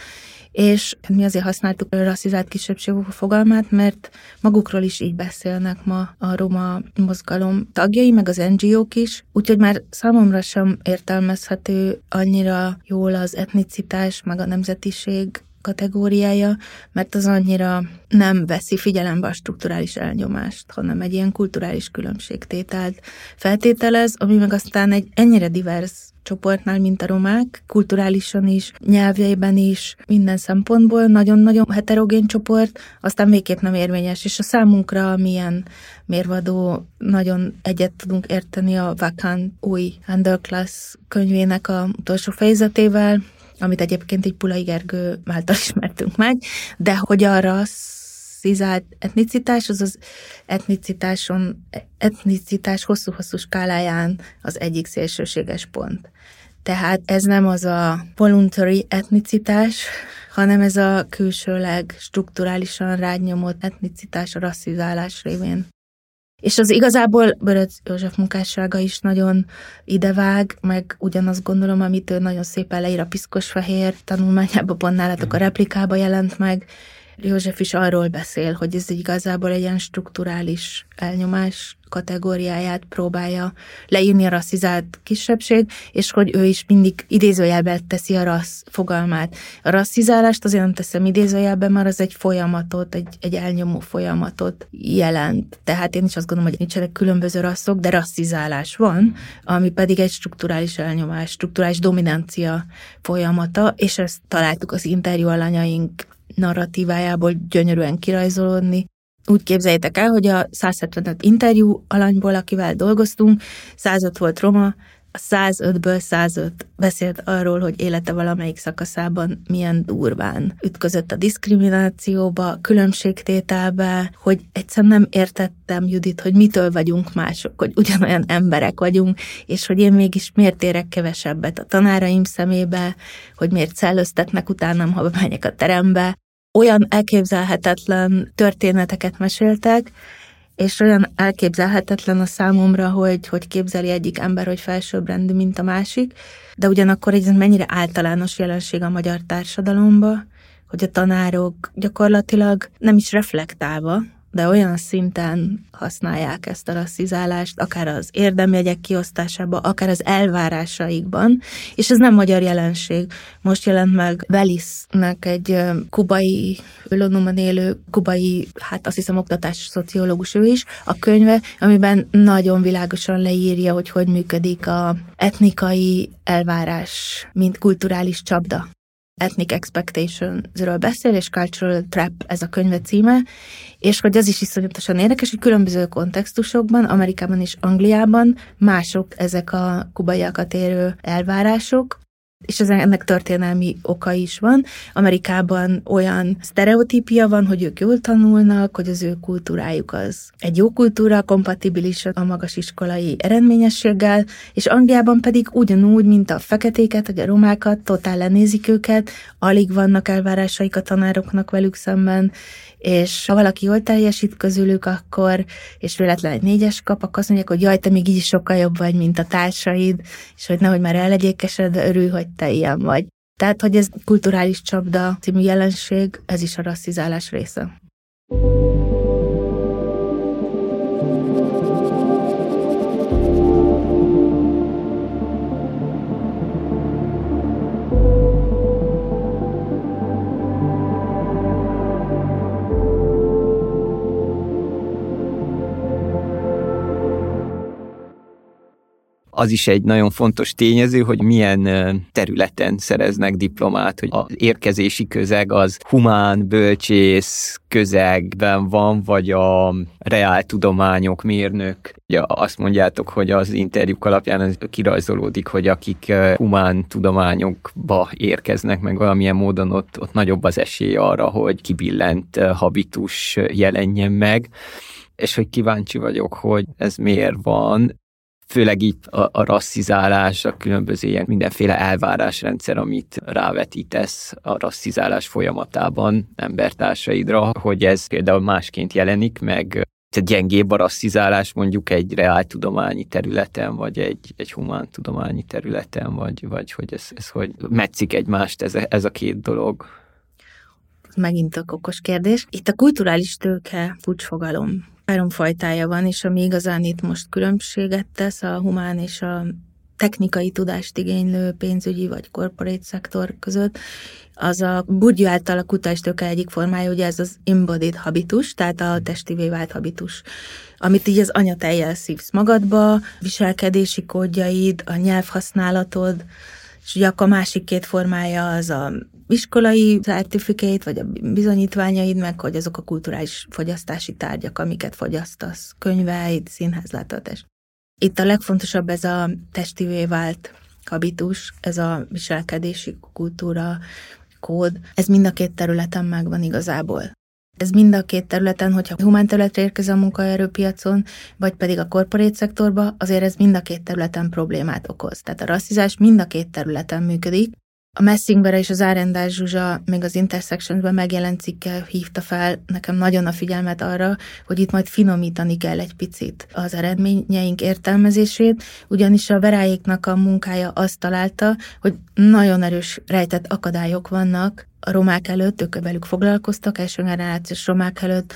és mi azért használtuk a rasszizált kisebbségek fogalmát, mert magukról is így beszélnek ma a roma mozgalom tagjai, meg az NGO-k is, úgyhogy már számomra sem értelmezhető annyira jól az etnicitás, meg a nemzetiség kategóriája, mert az annyira nem veszi figyelembe a strukturális elnyomást, hanem egy ilyen kulturális különbségtételt feltételez, ami meg aztán egy ennyire divers csoportnál, mint a romák, kulturálisan is, nyelvjeiben is, minden szempontból. Nagyon-nagyon heterogén csoport, aztán végképp nem érvényes, és a számunkra milyen mérvadó, nagyon egyet tudunk érteni a Vakan új Underclass könyvének a utolsó fejezetével, amit egyébként egy Pulai Gergő által ismertünk meg, de hogy arra szizált etnicitás, az az etnicitáson, etnicitás hosszú-hosszú skáláján az egyik szélsőséges pont. Tehát ez nem az a voluntary etnicitás, hanem ez a külsőleg strukturálisan rányomott etnicitás a rasszizálás révén. És az igazából Böröc József munkássága is nagyon idevág, meg ugyanazt gondolom, amit ő nagyon szépen leír a piszkos fehér tanulmányában, pont nálatok a replikába jelent meg, József is arról beszél, hogy ez igazából egy ilyen strukturális elnyomás kategóriáját próbálja leírni a rasszizált kisebbség, és hogy ő is mindig idézőjelbe teszi a rassz fogalmát. A rasszizálást azért nem teszem idézőjelbe, mert az egy folyamatot, egy, egy elnyomó folyamatot jelent. Tehát én is azt gondolom, hogy nincsenek különböző rasszok, de rasszizálás van, ami pedig egy strukturális elnyomás, strukturális dominancia folyamata, és ezt találtuk az interjú alanyaink narratívájából gyönyörűen kirajzolódni. Úgy képzeljétek el, hogy a 175 interjú alanyból, akivel dolgoztunk, 105 volt roma, 105-ből 105 beszélt arról, hogy élete valamelyik szakaszában milyen durván ütközött a diszkriminációba, különbségtételbe, hogy egyszerűen nem értettem, Judit, hogy mitől vagyunk mások, hogy ugyanolyan emberek vagyunk, és hogy én mégis miért érek kevesebbet a tanáraim szemébe, hogy miért szellőztetnek utánam, ha bemegyek a terembe, olyan elképzelhetetlen történeteket meséltek, és olyan elképzelhetetlen a számomra, hogy, hogy képzeli egyik ember, hogy felsőbbrendű, mint a másik, de ugyanakkor ez mennyire általános jelenség a magyar társadalomba, hogy a tanárok gyakorlatilag nem is reflektálva, de olyan szinten használják ezt a rasszizálást, akár az érdemjegyek kiosztásában, akár az elvárásaikban, és ez nem magyar jelenség. Most jelent meg Velisnek egy kubai, Londonban élő kubai, hát azt hiszem oktatás szociológus ő is, a könyve, amiben nagyon világosan leírja, hogy hogy működik a etnikai elvárás, mint kulturális csapda. Ethnic Expectations-ről beszél, és Cultural Trap ez a könyve címe, és hogy az is iszonyatosan érdekes, hogy különböző kontextusokban, Amerikában és Angliában mások ezek a kubaiakat érő elvárások, és ez ennek történelmi oka is van. Amerikában olyan sztereotípia van, hogy ők jól tanulnak, hogy az ő kultúrájuk az egy jó kultúra, kompatibilis a magas iskolai eredményességgel, és Angliában pedig ugyanúgy, mint a feketéket, vagy a romákat, totál lenézik őket, alig vannak elvárásaik a tanároknak velük szemben, és ha valaki jól teljesít közülük, akkor, és véletlen egy négyes kap, akkor azt mondják, hogy jaj, te még így is sokkal jobb vagy, mint a társaid, és hogy nehogy már el kesered, örül, hogy te ilyen vagy. Tehát, hogy ez kulturális csapda című jelenség, ez is a rasszizálás része. Az is egy nagyon fontos tényező, hogy milyen területen szereznek diplomát, hogy az érkezési közeg az humán, bölcsész közegben van, vagy a reál tudományok, mérnök. Ugye azt mondjátok, hogy az interjúk alapján az kirajzolódik, hogy akik humán tudományokba érkeznek, meg valamilyen módon ott, ott nagyobb az esély arra, hogy kibillent habitus jelenjen meg és hogy kíváncsi vagyok, hogy ez miért van, főleg itt a, a rasszizálás, a különböző ilyen mindenféle elvárásrendszer, amit rávetítesz a rasszizálás folyamatában embertársaidra, hogy ez például másként jelenik meg tehát gyengébb a rasszizálás mondjuk egy reáltudományi területen, vagy egy, egy humántudományi területen, vagy, vagy hogy ez, ez hogy metszik egymást ez, ez a két dolog. Megint a okos kérdés. Itt a kulturális tőke kulcsfogalom. Három fajtája van, és ami igazán itt most különbséget tesz a humán és a technikai tudást igénylő pénzügyi vagy korporát szektor között, az a Budgy által a kutástőke egyik formája, ugye ez az embodied habitus, tehát a testivé vált habitus, amit így az anyatejjel szívsz magadba, viselkedési kódjaid, a nyelvhasználatod, és ugye akkor a másik két formája az a iskolai certifikét, vagy a bizonyítványaid, meg hogy azok a kulturális fogyasztási tárgyak, amiket fogyasztasz, könyveid, színházlátatás. Itt a legfontosabb ez a testivé vált habitus, ez a viselkedési kultúra, kód, ez mind a két területen megvan igazából. Ez mind a két területen, hogyha humán területre érkezik a munkaerőpiacon, vagy pedig a korporét szektorba, azért ez mind a két területen problémát okoz. Tehát a rasszizás mind a két területen működik, a Messingber és az Árendás Zsuzsa még az Intersections-ben megjelent cikke hívta fel nekem nagyon a figyelmet arra, hogy itt majd finomítani kell egy picit az eredményeink értelmezését, ugyanis a veráéknak a munkája azt találta, hogy nagyon erős rejtett akadályok vannak a romák előtt, ők velük foglalkoztak, első generációs romák előtt,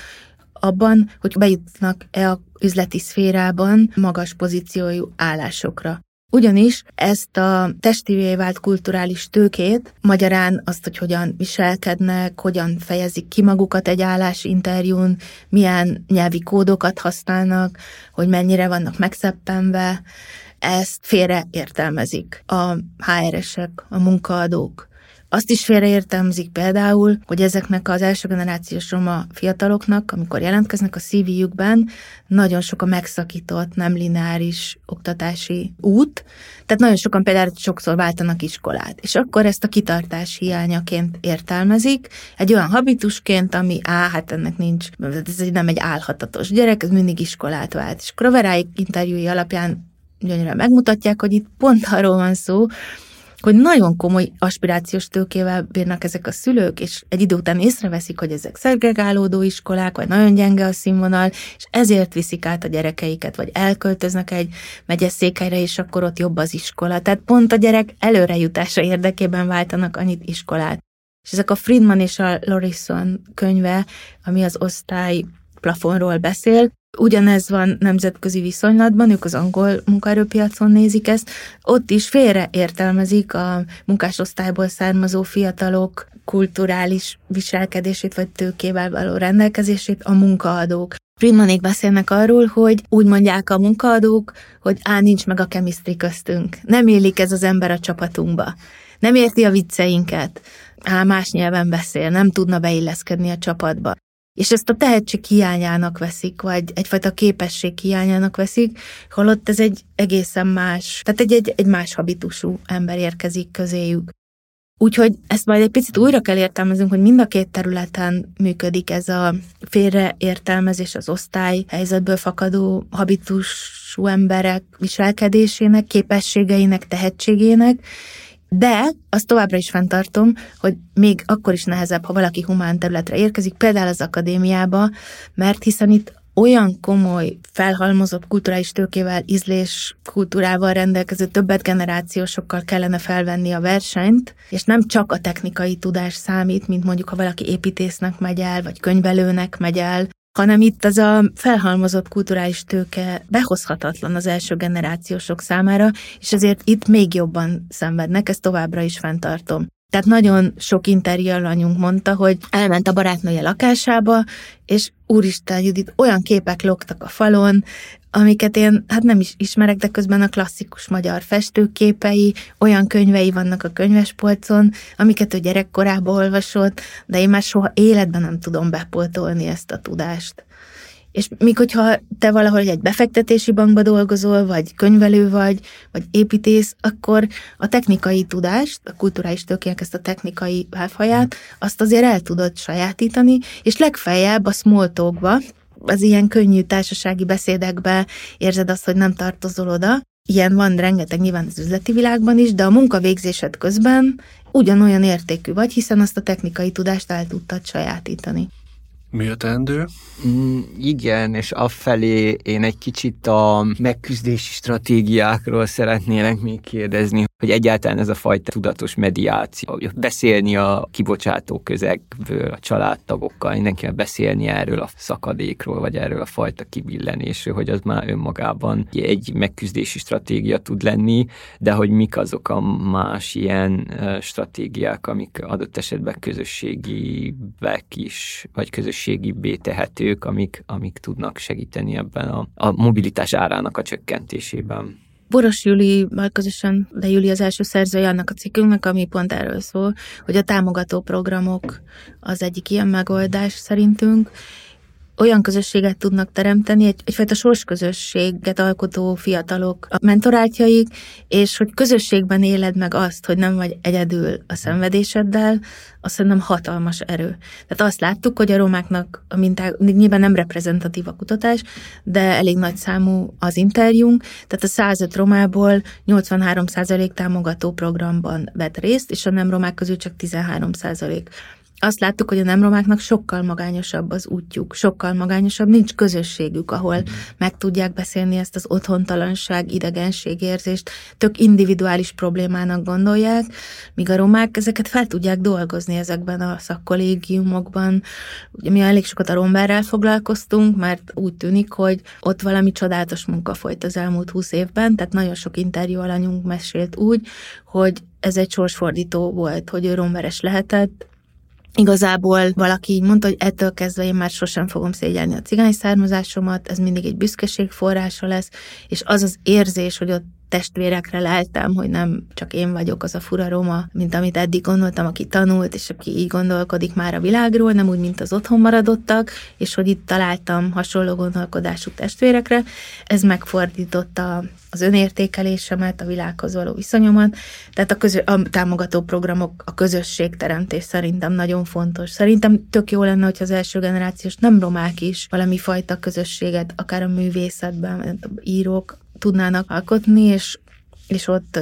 abban, hogy bejutnak-e a üzleti szférában magas pozíciójú állásokra. Ugyanis ezt a testivé vált kulturális tőkét, magyarán azt, hogy hogyan viselkednek, hogyan fejezik ki magukat egy állásinterjún, milyen nyelvi kódokat használnak, hogy mennyire vannak megszeppenve, ezt félre értelmezik a HR-esek, a munkaadók. Azt is félreértelmezik például, hogy ezeknek az első generációs roma fiataloknak, amikor jelentkeznek a CV-jükben, nagyon sok a megszakított, nem lineáris oktatási út, tehát nagyon sokan például sokszor váltanak iskolát, és akkor ezt a kitartás hiányaként értelmezik, egy olyan habitusként, ami á, hát ennek nincs, ez nem egy álhatatos gyerek, ez mindig iskolát vált. És akkor a Veráik interjúi alapján gyönyörűen megmutatják, hogy itt pont arról van szó, hogy nagyon komoly aspirációs tőkével bírnak ezek a szülők, és egy idő után észreveszik, hogy ezek szegregálódó iskolák, vagy nagyon gyenge a színvonal, és ezért viszik át a gyerekeiket, vagy elköltöznek egy megyeszékhelyre, és akkor ott jobb az iskola. Tehát pont a gyerek előrejutása érdekében váltanak annyit iskolát. És ezek a Friedman és a Lorison könyve, ami az osztály plafonról beszél, Ugyanez van nemzetközi viszonylatban, ők az angol munkaerőpiacon nézik ezt, ott is félre értelmezik a munkásosztályból származó fiatalok kulturális viselkedését vagy tőkével való rendelkezését a munkaadók. Friedmanék beszélnek arról, hogy úgy mondják a munkaadók, hogy á, nincs meg a chemistry köztünk. Nem élik ez az ember a csapatunkba. Nem érti a vicceinket. Á, más nyelven beszél, nem tudna beilleszkedni a csapatba és ezt a tehetség hiányának veszik, vagy egyfajta képesség hiányának veszik, holott ez egy egészen más, tehát egy, egy, egy más habitusú ember érkezik közéjük. Úgyhogy ezt majd egy picit újra kell értelmeznünk, hogy mind a két területen működik ez a félreértelmezés az osztály helyzetből fakadó habitusú emberek viselkedésének, képességeinek, tehetségének, de azt továbbra is fenntartom, hogy még akkor is nehezebb, ha valaki humán területre érkezik, például az akadémiába, mert hiszen itt olyan komoly, felhalmozott kulturális tőkével, ízlés kultúrával rendelkező többet generációsokkal kellene felvenni a versenyt, és nem csak a technikai tudás számít, mint mondjuk, ha valaki építésznek megy el, vagy könyvelőnek megy el, hanem itt az a felhalmozott kulturális tőke behozhatatlan az első generációsok számára, és ezért itt még jobban szenvednek, ezt továbbra is fenntartom. Tehát nagyon sok interjú alanyunk mondta, hogy elment a barátnője lakásába, és úristen, Judit, olyan képek lógtak a falon, amiket én hát nem is ismerek, de közben a klasszikus magyar festőképei, olyan könyvei vannak a könyvespolcon, amiket ő gyerekkorában olvasott, de én már soha életben nem tudom bepoltolni ezt a tudást. És míg hogyha te valahol egy befektetési bankba dolgozol, vagy könyvelő vagy, vagy építész, akkor a technikai tudást, a kulturális tökének ezt a technikai válfaját, azt azért el tudod sajátítani, és legfeljebb a small talkba, az ilyen könnyű társasági beszédekbe érzed azt, hogy nem tartozol oda. Ilyen van rengeteg nyilván az üzleti világban is, de a munkavégzésed közben ugyanolyan értékű vagy, hiszen azt a technikai tudást el tudtad sajátítani. Mi a teendő? Mm, igen, és afelé én egy kicsit a megküzdési stratégiákról szeretnélek még kérdezni, hogy egyáltalán ez a fajta tudatos mediáció, hogy beszélni a kibocsátó közegből, a családtagokkal, mindenkivel beszélni erről a szakadékról, vagy erről a fajta kibillenésről, hogy az már önmagában egy megküzdési stratégia tud lenni, de hogy mik azok a más ilyen stratégiák, amik adott esetben közösségibek is, vagy közösségibbé tehetők, amik, amik tudnak segíteni ebben a, a mobilitás árának a csökkentésében. Boros Júlival közösen, de Júli az első szerzője annak a cikkünknek, ami pont erről szól, hogy a támogató programok az egyik ilyen megoldás szerintünk, olyan közösséget tudnak teremteni, egy, egyfajta sorsközösséget alkotó fiatalok, a mentorátjaik, és hogy közösségben éled meg azt, hogy nem vagy egyedül a szenvedéseddel, azt szerintem hatalmas erő. Tehát azt láttuk, hogy a romáknak a minták, nyilván nem reprezentatív a kutatás, de elég nagy számú az interjúnk, tehát a 105 romából 83% támogató programban vett részt, és a nem romák közül csak 13% azt láttuk, hogy a nem romáknak sokkal magányosabb az útjuk, sokkal magányosabb, nincs közösségük, ahol mm. meg tudják beszélni ezt az otthontalanság, idegenségérzést, tök individuális problémának gondolják, míg a romák ezeket fel tudják dolgozni ezekben a szakkollégiumokban. Ugye mi elég sokat a rombárral foglalkoztunk, mert úgy tűnik, hogy ott valami csodálatos munka folyt az elmúlt húsz évben, tehát nagyon sok interjú alanyunk mesélt úgy, hogy ez egy sorsfordító volt, hogy ő romveres lehetett, Igazából valaki így mondta, hogy ettől kezdve én már sosem fogom szégyelni a cigány származásomat, ez mindig egy büszkeség forrása lesz, és az az érzés, hogy ott testvérekre leltem, hogy nem csak én vagyok az a fura roma, mint amit eddig gondoltam, aki tanult, és aki így gondolkodik már a világról, nem úgy, mint az otthon maradottak, és hogy itt találtam hasonló gondolkodású testvérekre. Ez megfordította az önértékelésemet, a világhoz való viszonyomat. Tehát a, közö- a támogató programok, a közösségteremtés szerintem nagyon fontos. Szerintem tök jó lenne, hogy az első generációs nem romák is valami fajta közösséget, akár a művészetben, írók, tudnának alkotni, és, és ott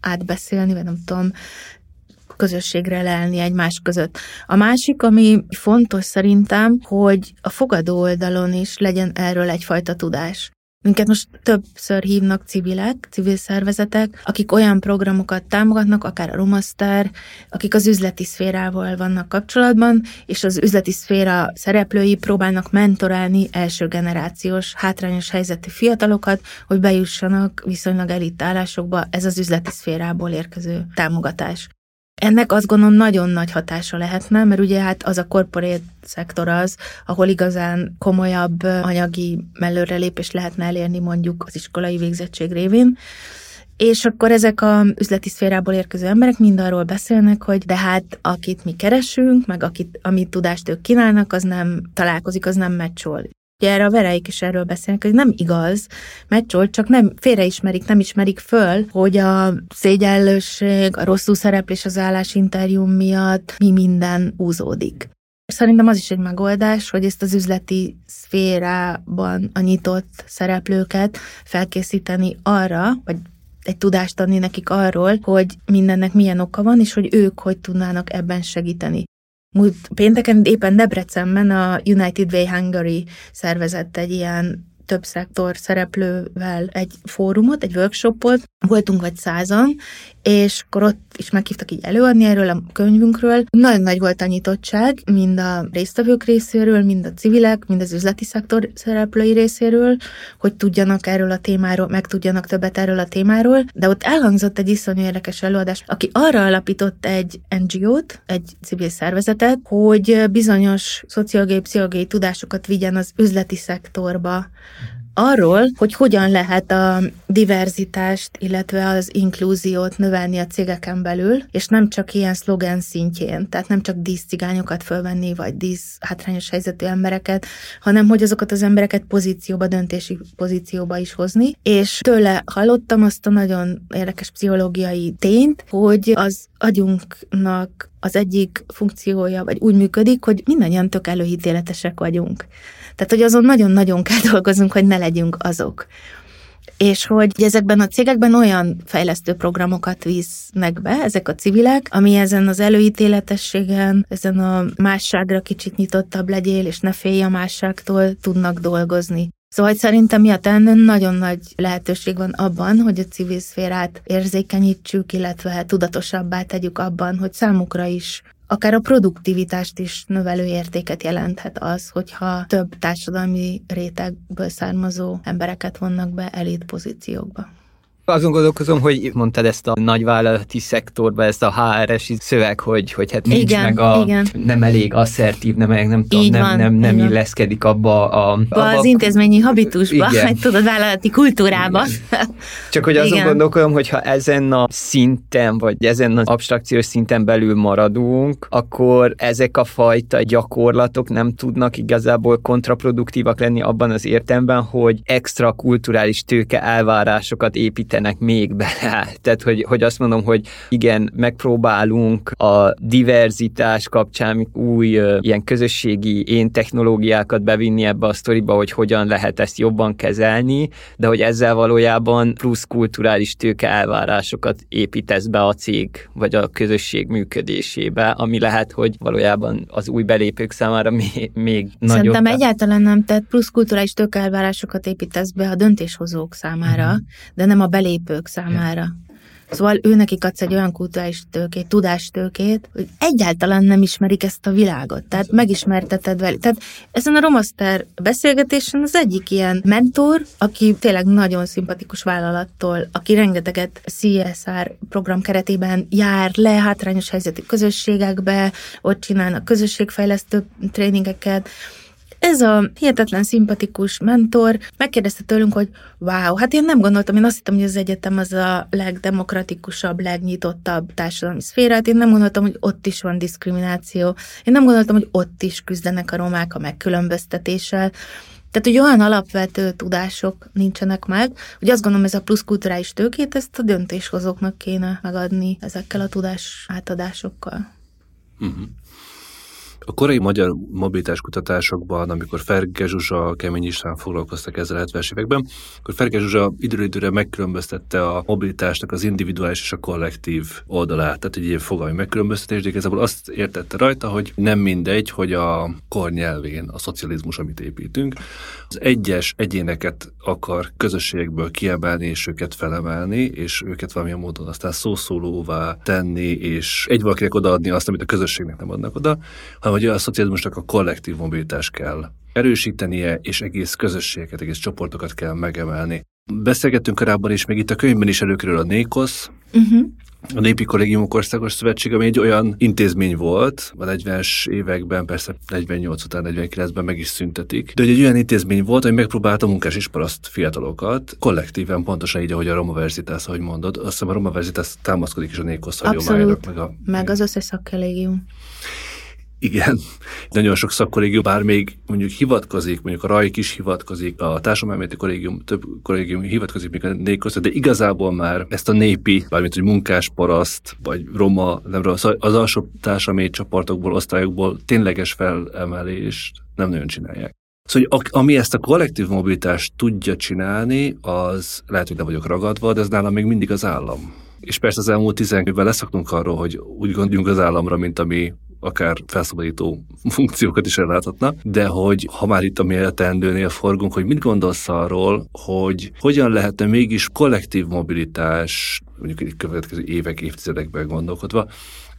átbeszélni, vagy nem tudom, közösségre lelni egymás között. A másik, ami fontos szerintem, hogy a fogadó oldalon is legyen erről egyfajta tudás. Minket most többször hívnak civilek, civil szervezetek, akik olyan programokat támogatnak, akár a Romasztár, akik az üzleti szférával vannak kapcsolatban, és az üzleti szféra szereplői próbálnak mentorálni első generációs, hátrányos helyzetű fiatalokat, hogy bejussanak viszonylag elitállásokba ez az üzleti szférából érkező támogatás. Ennek azt gondolom nagyon nagy hatása lehetne, mert ugye hát az a corporate szektor az, ahol igazán komolyabb anyagi mellőrelépést lehetne elérni mondjuk az iskolai végzettség révén. És akkor ezek a üzleti szférából érkező emberek mind arról beszélnek, hogy de hát akit mi keresünk, meg akit, amit tudást ők kínálnak, az nem találkozik, az nem meccsol. Ugye erre a vereik is erről beszélnek, hogy nem igaz, meccsol, csak nem félreismerik, nem ismerik föl, hogy a szégyellőség, a rosszul szereplés az állásinterjú miatt mi minden úzódik. Szerintem az is egy megoldás, hogy ezt az üzleti szférában a nyitott szereplőket felkészíteni arra, vagy egy tudást adni nekik arról, hogy mindennek milyen oka van, és hogy ők hogy tudnának ebben segíteni. Múlt pénteken éppen Debrecenben a United Way Hungary szervezett egy ilyen több szektor szereplővel egy fórumot, egy workshopot, voltunk vagy százan, és akkor ott is meghívtak így előadni erről a könyvünkről. Nagyon nagy volt a nyitottság, mind a résztvevők részéről, mind a civilek, mind az üzleti szektor szereplői részéről, hogy tudjanak erről a témáról, meg tudjanak többet erről a témáról, de ott elhangzott egy iszonyú érdekes előadás, aki arra alapított egy NGO-t, egy civil szervezetet, hogy bizonyos szociológiai, pszichológiai tudásokat vigyen az üzleti szektorba arról, hogy hogyan lehet a diverzitást, illetve az inklúziót növelni a cégeken belül, és nem csak ilyen szlogen szintjén, tehát nem csak díszcigányokat fölvenni, vagy dísz hátrányos helyzetű embereket, hanem hogy azokat az embereket pozícióba, döntési pozícióba is hozni. És tőle hallottam azt a nagyon érdekes pszichológiai tényt, hogy az agyunknak az egyik funkciója, vagy úgy működik, hogy mindannyian tök előítéletesek vagyunk. Tehát, hogy azon nagyon-nagyon kell dolgozunk, hogy ne legyünk azok és hogy ezekben a cégekben olyan fejlesztő programokat visznek be, ezek a civilek, ami ezen az előítéletességen, ezen a másságra kicsit nyitottabb legyél, és ne félj a másságtól, tudnak dolgozni. Szóval szerintem mi a tennön nagyon nagy lehetőség van abban, hogy a civil szférát érzékenyítsük, illetve tudatosabbá tegyük abban, hogy számukra is akár a produktivitást is növelő értéket jelenthet az, hogyha több társadalmi rétegből származó embereket vonnak be elit pozíciókba. Azon gondolkozom, hogy mondtad ezt a nagyvállalati szektorba, ezt a HRS szöveg, hogy, hogy hát nincs igen, meg a, igen. nem elég asszertív, nem, nem, tudom, nem, nem, nem van. illeszkedik abba a... Abba az intézményi habitusba, Igen. vagy tudod, vállalati kultúrába. Csak hogy azon Igen. gondolkodom, hogy ha ezen a szinten, vagy ezen az abstrakciós szinten belül maradunk, akkor ezek a fajta gyakorlatok nem tudnak igazából kontraproduktívak lenni abban az értelemben, hogy extra kulturális tőke elvárásokat építenek még bele. Tehát, hogy, hogy azt mondom, hogy igen, megpróbálunk a diverzitás kapcsán új ilyen közösségi én technológiákat bevinni ebbe a sztoriba, hogy hogyan lehet ezt jobban kezelni, de hogy ezzel valójában plusz kulturális tőke elvárásokat építesz be a cég vagy a közösség működésébe, ami lehet, hogy valójában az új belépők számára még, még nagyobb. Szerintem egyáltalán nem, tehát plusz kulturális tökelvárásokat építesz be a döntéshozók számára, Mhm. de nem a belépők számára. Szóval ő nekik adsz egy olyan kulturális tőkét, tudástőkét, hogy egyáltalán nem ismerik ezt a világot. Tehát megismerteted velük. Tehát ezen a Romaster beszélgetésen az egyik ilyen mentor, aki tényleg nagyon szimpatikus vállalattól, aki rengeteget CSR program keretében jár le hátrányos helyzetű közösségekbe, ott csinálnak közösségfejlesztő tréningeket, ez a hihetetlen szimpatikus mentor megkérdezte tőlünk, hogy wow, hát én nem gondoltam, én azt hittem, hogy az egyetem az a legdemokratikusabb, legnyitottabb társadalmi szféra, hát én nem gondoltam, hogy ott is van diszkrimináció, én nem gondoltam, hogy ott is küzdenek a romák a megkülönböztetéssel, tehát, hogy olyan alapvető tudások nincsenek meg, hogy azt gondolom, ez a plusz kulturális tőkét, ezt a döntéshozóknak kéne megadni ezekkel a tudás átadásokkal. Uh-huh. A korai magyar mobilitás kutatásokban, amikor Ferge Zsuzsa, Kemény István foglalkoztak ezzel a 70-es években, akkor Ferge Zsuzsa időről időre megkülönböztette a mobilitásnak az individuális és a kollektív oldalát, tehát egy ilyen fogalmi megkülönböztetés, de igazából azt értette rajta, hogy nem mindegy, hogy a kor nyelvén a szocializmus, amit építünk, az egyes egyéneket akar közösségekből kiemelni és őket felemelni, és őket valamilyen módon aztán szószólóvá tenni, és egy valakinek odaadni azt, amit a közösségnek nem adnak oda, hanem hogy a szocializmusnak a kollektív mobilitás kell erősítenie, és egész közösségeket, egész csoportokat kell megemelni. Beszélgettünk korábban is, még itt a könyvben is előkerül a Nékosz, Uh-huh. a Népi Kollégiumok Országos Szövetség, ami egy olyan intézmény volt, a 40-es években, persze 48 után, 49-ben meg is szüntetik, de egy olyan intézmény volt, ami megpróbálta munkás és paraszt fiatalokat kollektíven, pontosan így, ahogy a Roma Verzitas, ahogy mondod, azt hiszem a Roma Verzitas támaszkodik is a Nékosz hagyománynak, Abszolút, meg a meg az összes szakkollégium. Igen, nagyon sok szakkollégium bár még mondjuk hivatkozik, mondjuk a RAIK is hivatkozik, a társadalmi kollégium, több kollégium hivatkozik még a népközre, de igazából már ezt a népi, bármint, hogy munkás, paraszt, vagy roma, nem roma, szóval az alsó társadalmi csoportokból, osztályokból tényleges felemelést nem nagyon csinálják. Szóval, hogy ami ezt a kollektív mobilitást tudja csinálni, az lehet, hogy le vagyok ragadva, de ez nálam még mindig az állam. És persze az elmúlt 10 évben leszoktunk arról, hogy úgy gondoljunk az államra, mint ami akár felszabadító funkciókat is elláthatna, de hogy ha már itt a mi teendőnél forgunk, hogy mit gondolsz arról, hogy hogyan lehetne mégis kollektív mobilitás, mondjuk a következő évek, évtizedekben gondolkodva,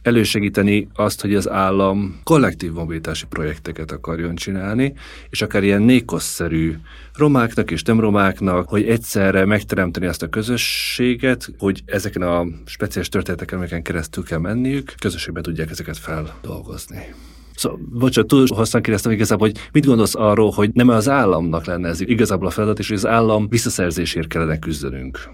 elősegíteni azt, hogy az állam kollektív mobilitási projekteket akarjon csinálni, és akár ilyen nékoszerű romáknak és nem romáknak, hogy egyszerre megteremteni azt a közösséget, hogy ezeken a speciális történeteken, amiken keresztül kell menniük, közösségben tudják ezeket feldolgozni. Szóval, bocsánat, túl hosszan kérdeztem igazából, hogy mit gondolsz arról, hogy nem az államnak lenne ez igazából a feladat, és hogy az állam visszaszerzésért kellene küzdenünk?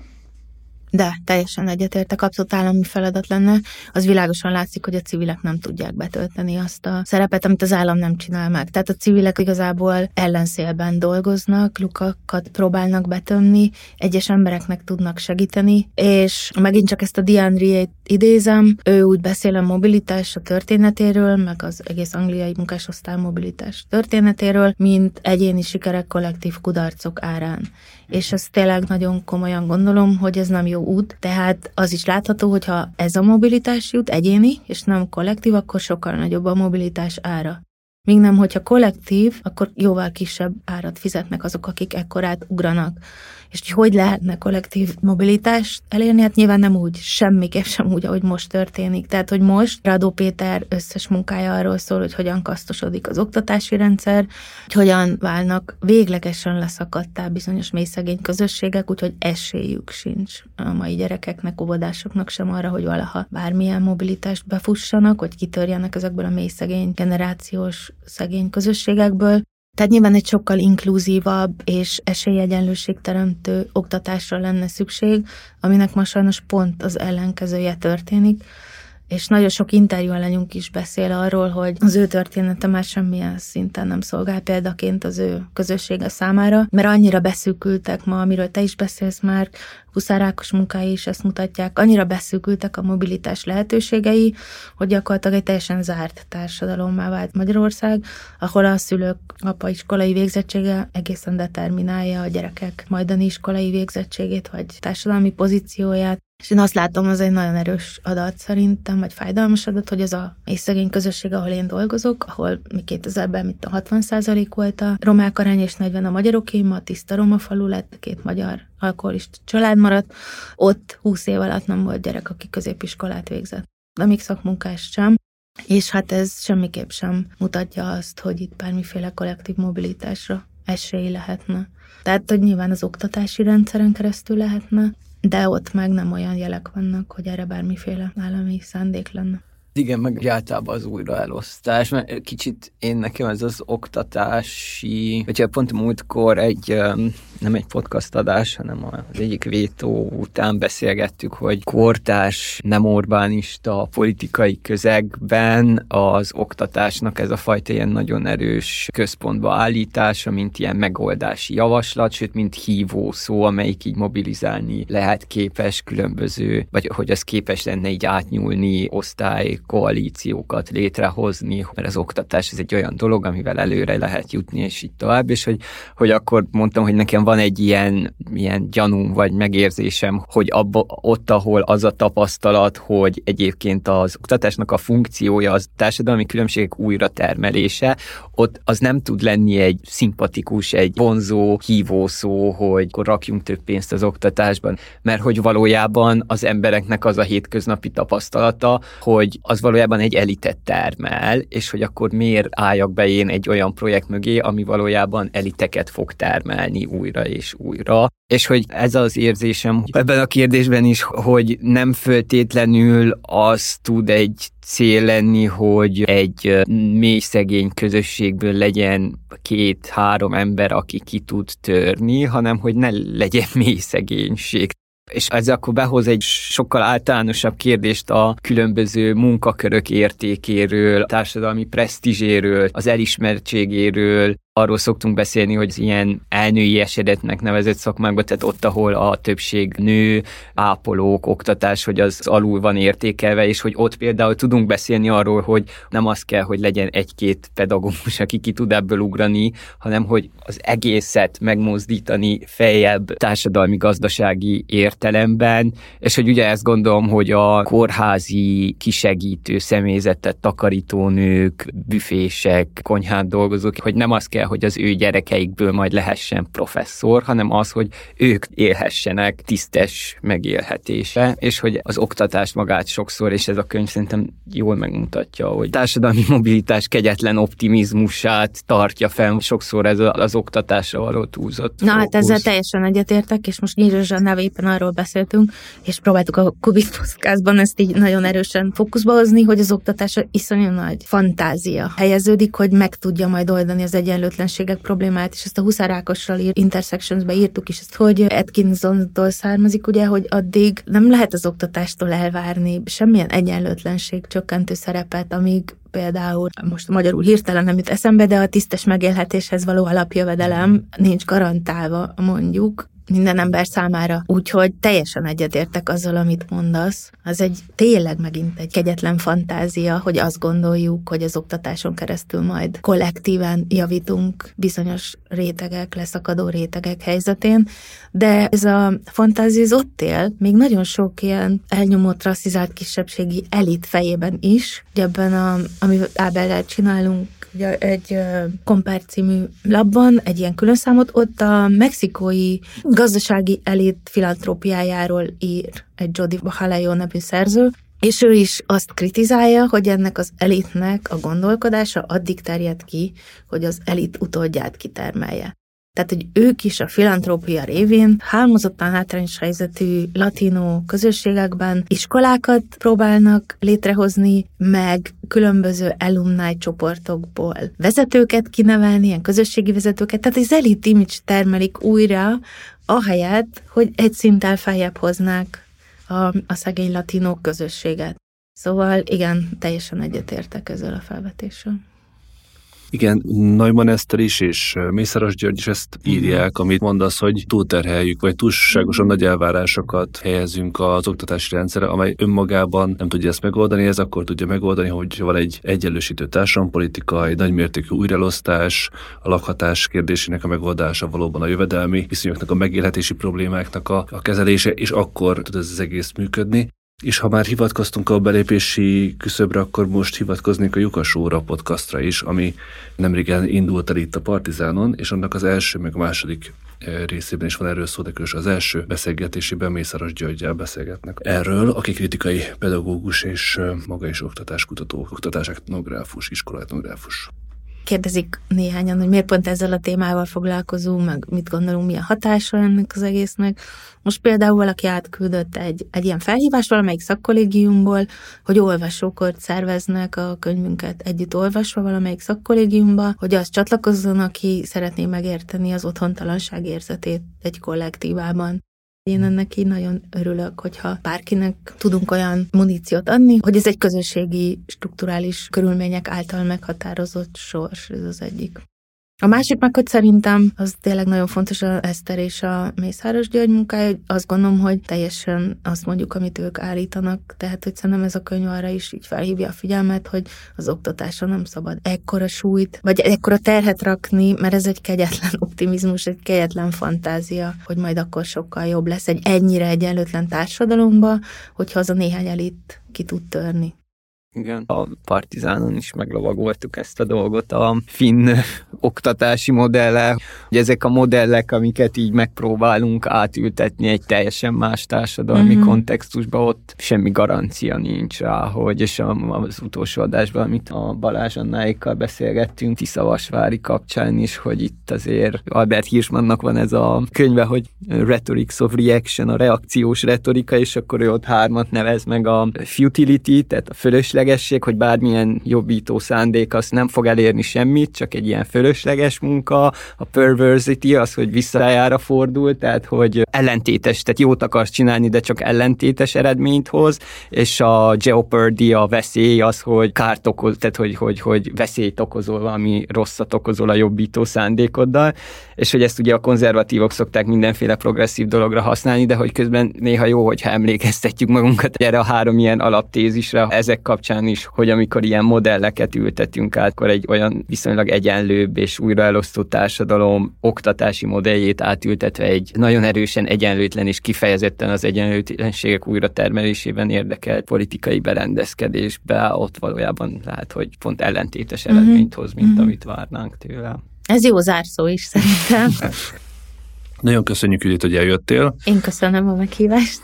De teljesen egyetértek, abszolút állami feladat lenne. Az világosan látszik, hogy a civilek nem tudják betölteni azt a szerepet, amit az állam nem csinál meg. Tehát a civilek igazából ellenszélben dolgoznak, lukakat próbálnak betömni, egyes embereknek tudnak segíteni, és megint csak ezt a Diane idézem, ő úgy beszél a mobilitás a történetéről, meg az egész angliai munkásosztály mobilitás történetéről, mint egyéni sikerek kollektív kudarcok árán. És ezt tényleg nagyon komolyan gondolom, hogy ez nem jó út, tehát az is látható, hogyha ez a mobilitás jut egyéni, és nem kollektív, akkor sokkal nagyobb a mobilitás ára. Míg nem, hogyha kollektív, akkor jóval kisebb árat fizetnek azok, akik ekkorát ugranak. És hogy hogy lehetne kollektív mobilitást elérni? Hát nyilván nem úgy, semmiképp sem úgy, ahogy most történik. Tehát, hogy most Radó Péter összes munkája arról szól, hogy hogyan kasztosodik az oktatási rendszer, hogy hogyan válnak véglegesen leszakadtá bizonyos mélyszegény közösségek, úgyhogy esélyük sincs a mai gyerekeknek, óvodásoknak sem arra, hogy valaha bármilyen mobilitást befussanak, hogy kitörjenek ezekből a mélyszegény generációs szegény közösségekből. Tehát nyilván egy sokkal inkluzívabb és esélyegyenlőség teremtő oktatásra lenne szükség, aminek ma sajnos pont az ellenkezője történik, és nagyon sok interjú alanyunk is beszél arról, hogy az ő története már semmilyen szinten nem szolgál példaként az ő közössége számára, mert annyira beszűkültek ma, amiről te is beszélsz már, Huszárákos munkái is ezt mutatják, annyira beszűkültek a mobilitás lehetőségei, hogy gyakorlatilag egy teljesen zárt társadalommá vált Magyarország, ahol a szülők apa iskolai végzettsége egészen determinálja a gyerekek majdani iskolai végzettségét, vagy társadalmi pozícióját, és én azt látom, az egy nagyon erős adat szerintem, vagy fájdalmas adat, hogy az a szegény közösség, ahol én dolgozok, ahol mi 2000-ben mit a 60 volt a romák arány, és 40 a magyaroké, ma tiszta roma falu lett, két magyar alkoholista család maradt, ott 20 év alatt nem volt gyerek, aki középiskolát végzett. De még szakmunkás sem. És hát ez semmiképp sem mutatja azt, hogy itt bármiféle kollektív mobilitásra esély lehetne. Tehát, hogy nyilván az oktatási rendszeren keresztül lehetne, de ott meg nem olyan jelek vannak, hogy erre bármiféle állami szándék lenne. Igen, meg általában az újraelosztás, mert kicsit én nekem ez az oktatási, vagy pont múltkor egy, nem egy podcast adás, hanem az egyik vétó után beszélgettük, hogy kortás, nem Orbánista politikai közegben az oktatásnak ez a fajta ilyen nagyon erős központba állítása, mint ilyen megoldási javaslat, sőt, mint hívó szó, amelyik így mobilizálni lehet képes különböző, vagy hogy az képes lenne így átnyúlni osztály koalíciókat létrehozni, mert az oktatás ez egy olyan dolog, amivel előre lehet jutni, és így tovább, és hogy, hogy akkor mondtam, hogy nekem van egy ilyen, ilyen gyanúm vagy megérzésem, hogy abba, ott, ahol az a tapasztalat, hogy egyébként az oktatásnak a funkciója az társadalmi különbségek újra termelése, ott az nem tud lenni egy szimpatikus, egy vonzó, hívószó, hogy akkor rakjunk több pénzt az oktatásban, mert hogy valójában az embereknek az a hétköznapi tapasztalata, hogy az valójában egy elitet termel, és hogy akkor miért álljak be én egy olyan projekt mögé, ami valójában eliteket fog termelni újra és újra. És hogy ez az érzésem ebben a kérdésben is, hogy nem föltétlenül az tud egy cél lenni, hogy egy mély szegény közösségből legyen két-három ember, aki ki tud törni, hanem hogy ne legyen mély szegénység és ez akkor behoz egy sokkal általánosabb kérdést a különböző munkakörök értékéről, társadalmi presztízséről, az elismertségéről, arról szoktunk beszélni, hogy ilyen elnői esedetnek nevezett szakmákban, tehát ott, ahol a többség nő, ápolók, oktatás, hogy az alul van értékelve, és hogy ott például tudunk beszélni arról, hogy nem az kell, hogy legyen egy-két pedagógus, aki ki tud ebből ugrani, hanem hogy az egészet megmozdítani feljebb társadalmi-gazdasági értelemben, és hogy ugye ezt gondolom, hogy a kórházi kisegítő személyzetet, takarítónők, büfések, konyhán dolgozók, hogy nem az kell, kell, hogy az ő gyerekeikből majd lehessen professzor, hanem az, hogy ők élhessenek tisztes megélhetése, és hogy az oktatást magát sokszor, és ez a könyv szerintem jól megmutatja, hogy társadalmi mobilitás kegyetlen optimizmusát tartja fenn, sokszor ez az oktatásra való túlzott. Na hát ezzel teljesen egyetértek, és most Nyírzsa nevében arról beszéltünk, és próbáltuk a Kubik podcastban ezt így nagyon erősen fókuszba hozni, hogy az oktatás iszonyú nagy fantázia helyeződik, hogy meg tudja majd oldani az egyenlő egyenlőtlenségek problémáját, és ezt a Huszárákossal ír, Intersections-be írtuk is, ezt, hogy Atkinson-tól származik, ugye, hogy addig nem lehet az oktatástól elvárni semmilyen egyenlőtlenség csökkentő szerepet, amíg például most magyarul hirtelen nem jut eszembe, de a tisztes megélhetéshez való alapjövedelem nincs garantálva, mondjuk, minden ember számára. Úgyhogy teljesen egyetértek azzal, amit mondasz. Az egy tényleg megint egy kegyetlen fantázia, hogy azt gondoljuk, hogy az oktatáson keresztül majd kollektíven javítunk bizonyos rétegek, leszakadó rétegek helyzetén, de ez a fantázia az ott él, még nagyon sok ilyen elnyomott, rasszizált kisebbségi elit fejében is, ugye ebben, a, amit Ábellel csinálunk, ugye egy Compare című labban, egy ilyen külön számot, ott a mexikói gazdasági elit filantrópiájáról ír egy Jody Bajalejo nevű szerző, és ő is azt kritizálja, hogy ennek az elitnek a gondolkodása addig terjed ki, hogy az elit utódját kitermelje. Tehát, hogy ők is a filantrópia révén hálmozottan hátrányos helyzetű latinó közösségekben iskolákat próbálnak létrehozni, meg különböző alumni csoportokból vezetőket kinevelni, ilyen közösségi vezetőket, tehát az elit image termelik újra, ahelyett, hogy egy szinttel feljebb hoznák a, a szegény latinók közösséget. Szóval igen, teljesen egyetértek ezzel a felvetéssel. Igen, Neumann Eszter is, és Mészáros György is ezt írják, amit mondasz, hogy túlterheljük, vagy túlságosan nagy elvárásokat helyezünk az oktatási rendszerre, amely önmagában nem tudja ezt megoldani, ez akkor tudja megoldani, hogy van egy egyenlősítő társadalompolitika, egy nagymértékű újraelosztás, a lakhatás kérdésének a megoldása, valóban a jövedelmi viszonyoknak, a megélhetési problémáknak a, a kezelése, és akkor tud ez az egész működni. És ha már hivatkoztunk a belépési küszöbre, akkor most hivatkoznék a Jukas óra podcastra is, ami nemrégen indult el itt a Partizánon, és annak az első, meg a második eh, részében is van erről szó, de az első beszélgetésében Mészáros Györgyel beszélgetnek. Erről, aki kritikai pedagógus és eh, maga is oktatáskutató, oktatásetnográfus, iskolatnográfus kérdezik néhányan, hogy miért pont ezzel a témával foglalkozunk, meg mit gondolunk, mi a hatása ennek az egésznek. Most például valaki átküldött egy, egy ilyen felhívást valamelyik szakkollégiumból, hogy olvasókort szerveznek a könyvünket együtt olvasva valamelyik szakkollégiumba, hogy az csatlakozzon, aki szeretné megérteni az otthontalanság érzetét egy kollektívában. Én ennek így nagyon örülök, hogyha bárkinek tudunk olyan muníciót adni, hogy ez egy közösségi, strukturális körülmények által meghatározott sors, ez az egyik. A másik meg, hogy szerintem az tényleg nagyon fontos a Eszter és a Mészáros György munkája, azt gondolom, hogy teljesen azt mondjuk, amit ők állítanak, tehát hogy szerintem ez a könyv arra is így felhívja a figyelmet, hogy az oktatásra nem szabad ekkora súlyt, vagy ekkora terhet rakni, mert ez egy kegyetlen optimizmus, egy kegyetlen fantázia, hogy majd akkor sokkal jobb lesz egy ennyire egyenlőtlen társadalomba, hogyha az a néhány elit ki tud törni. Igen. A Partizánon is meglovagoltuk ezt a dolgot a finn oktatási modelle, hogy ezek a modellek, amiket így megpróbálunk átültetni egy teljesen más társadalmi mm-hmm. kontextusba, ott semmi garancia nincs rá, hogy és az utolsó adásban, amit a Balázs Annáikkal beszélgettünk Tiszavasvári kapcsán is, hogy itt azért Albert Hirschmannnak van ez a könyve, hogy Rhetorics of Reaction, a reakciós retorika, és akkor ő ott hármat nevez meg a futility, tehát a fölösleges fölöslegesség, hogy bármilyen jobbító szándék az nem fog elérni semmit, csak egy ilyen fölösleges munka, a perversity az, hogy visszajára fordul, tehát hogy ellentétes, tehát jót akarsz csinálni, de csak ellentétes eredményt hoz, és a jeopardy, a veszély az, hogy kárt okoz, tehát hogy, hogy, hogy veszélyt okozol, valami rosszat okozol a jobbító szándékoddal, és hogy ezt ugye a konzervatívok szokták mindenféle progresszív dologra használni, de hogy közben néha jó, hogyha emlékeztetjük magunkat erre a három ilyen alaptézisre, ezek kapcsán is, hogy amikor ilyen modelleket ültetünk át, akkor egy olyan viszonylag egyenlőbb és újraelosztó társadalom oktatási modelljét átültetve egy nagyon erősen egyenlőtlen és kifejezetten az egyenlőtlenségek újra termelésében érdekelt politikai berendezkedésbe, ott valójában lehet, hogy pont ellentétes mhm. eredményt hoz, mint mm-hmm. amit várnánk tőle. Ez jó zárszó is szerintem. Nagyon köszönjük, Judit, hogy eljöttél. Én köszönöm a meghívást.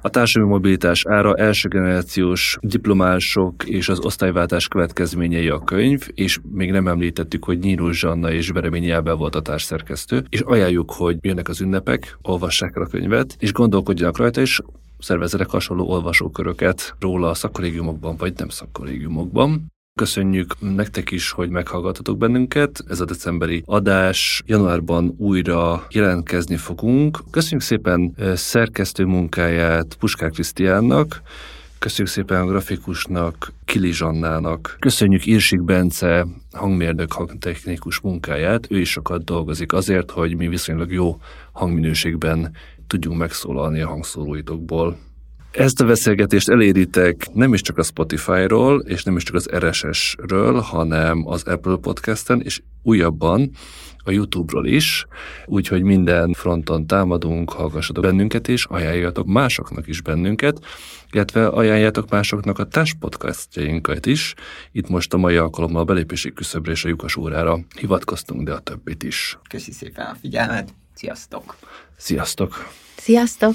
A társadalmi mobilitás ára első generációs diplomások és az osztályváltás következményei a könyv, és még nem említettük, hogy Nyíró Zsanna és Bereményi Ábel volt a társszerkesztő, és ajánljuk, hogy jönnek az ünnepek, olvassák el a könyvet, és gondolkodjanak rajta, és szervezzenek hasonló olvasóköröket róla a szakkollégiumokban vagy nem szakkollégiumokban. Köszönjük nektek is, hogy meghallgatatok bennünket. Ez a decemberi adás. Januárban újra jelentkezni fogunk. Köszönjük szépen szerkesztő munkáját Puskár Krisztiánnak, Köszönjük szépen a grafikusnak, Kili Zsannának. Köszönjük Irsik Bence hangmérnök hangtechnikus munkáját. Ő is sokat dolgozik azért, hogy mi viszonylag jó hangminőségben tudjunk megszólalni a hangszóróitokból. Ezt a beszélgetést eléritek nem is csak a Spotify-ról, és nem is csak az RSS-ről, hanem az Apple Podcast-en, és újabban a YouTube-ról is, úgyhogy minden fronton támadunk, hallgassatok bennünket is, ajánljatok másoknak is bennünket, illetve ajánljátok másoknak a társ podcastjainkat is. Itt most a mai alkalommal a belépési küszöbre és a lyukas órára hivatkoztunk, de a többit is. Köszi szépen a figyelmet, sziasztok! Sziasztok! Sziasztok!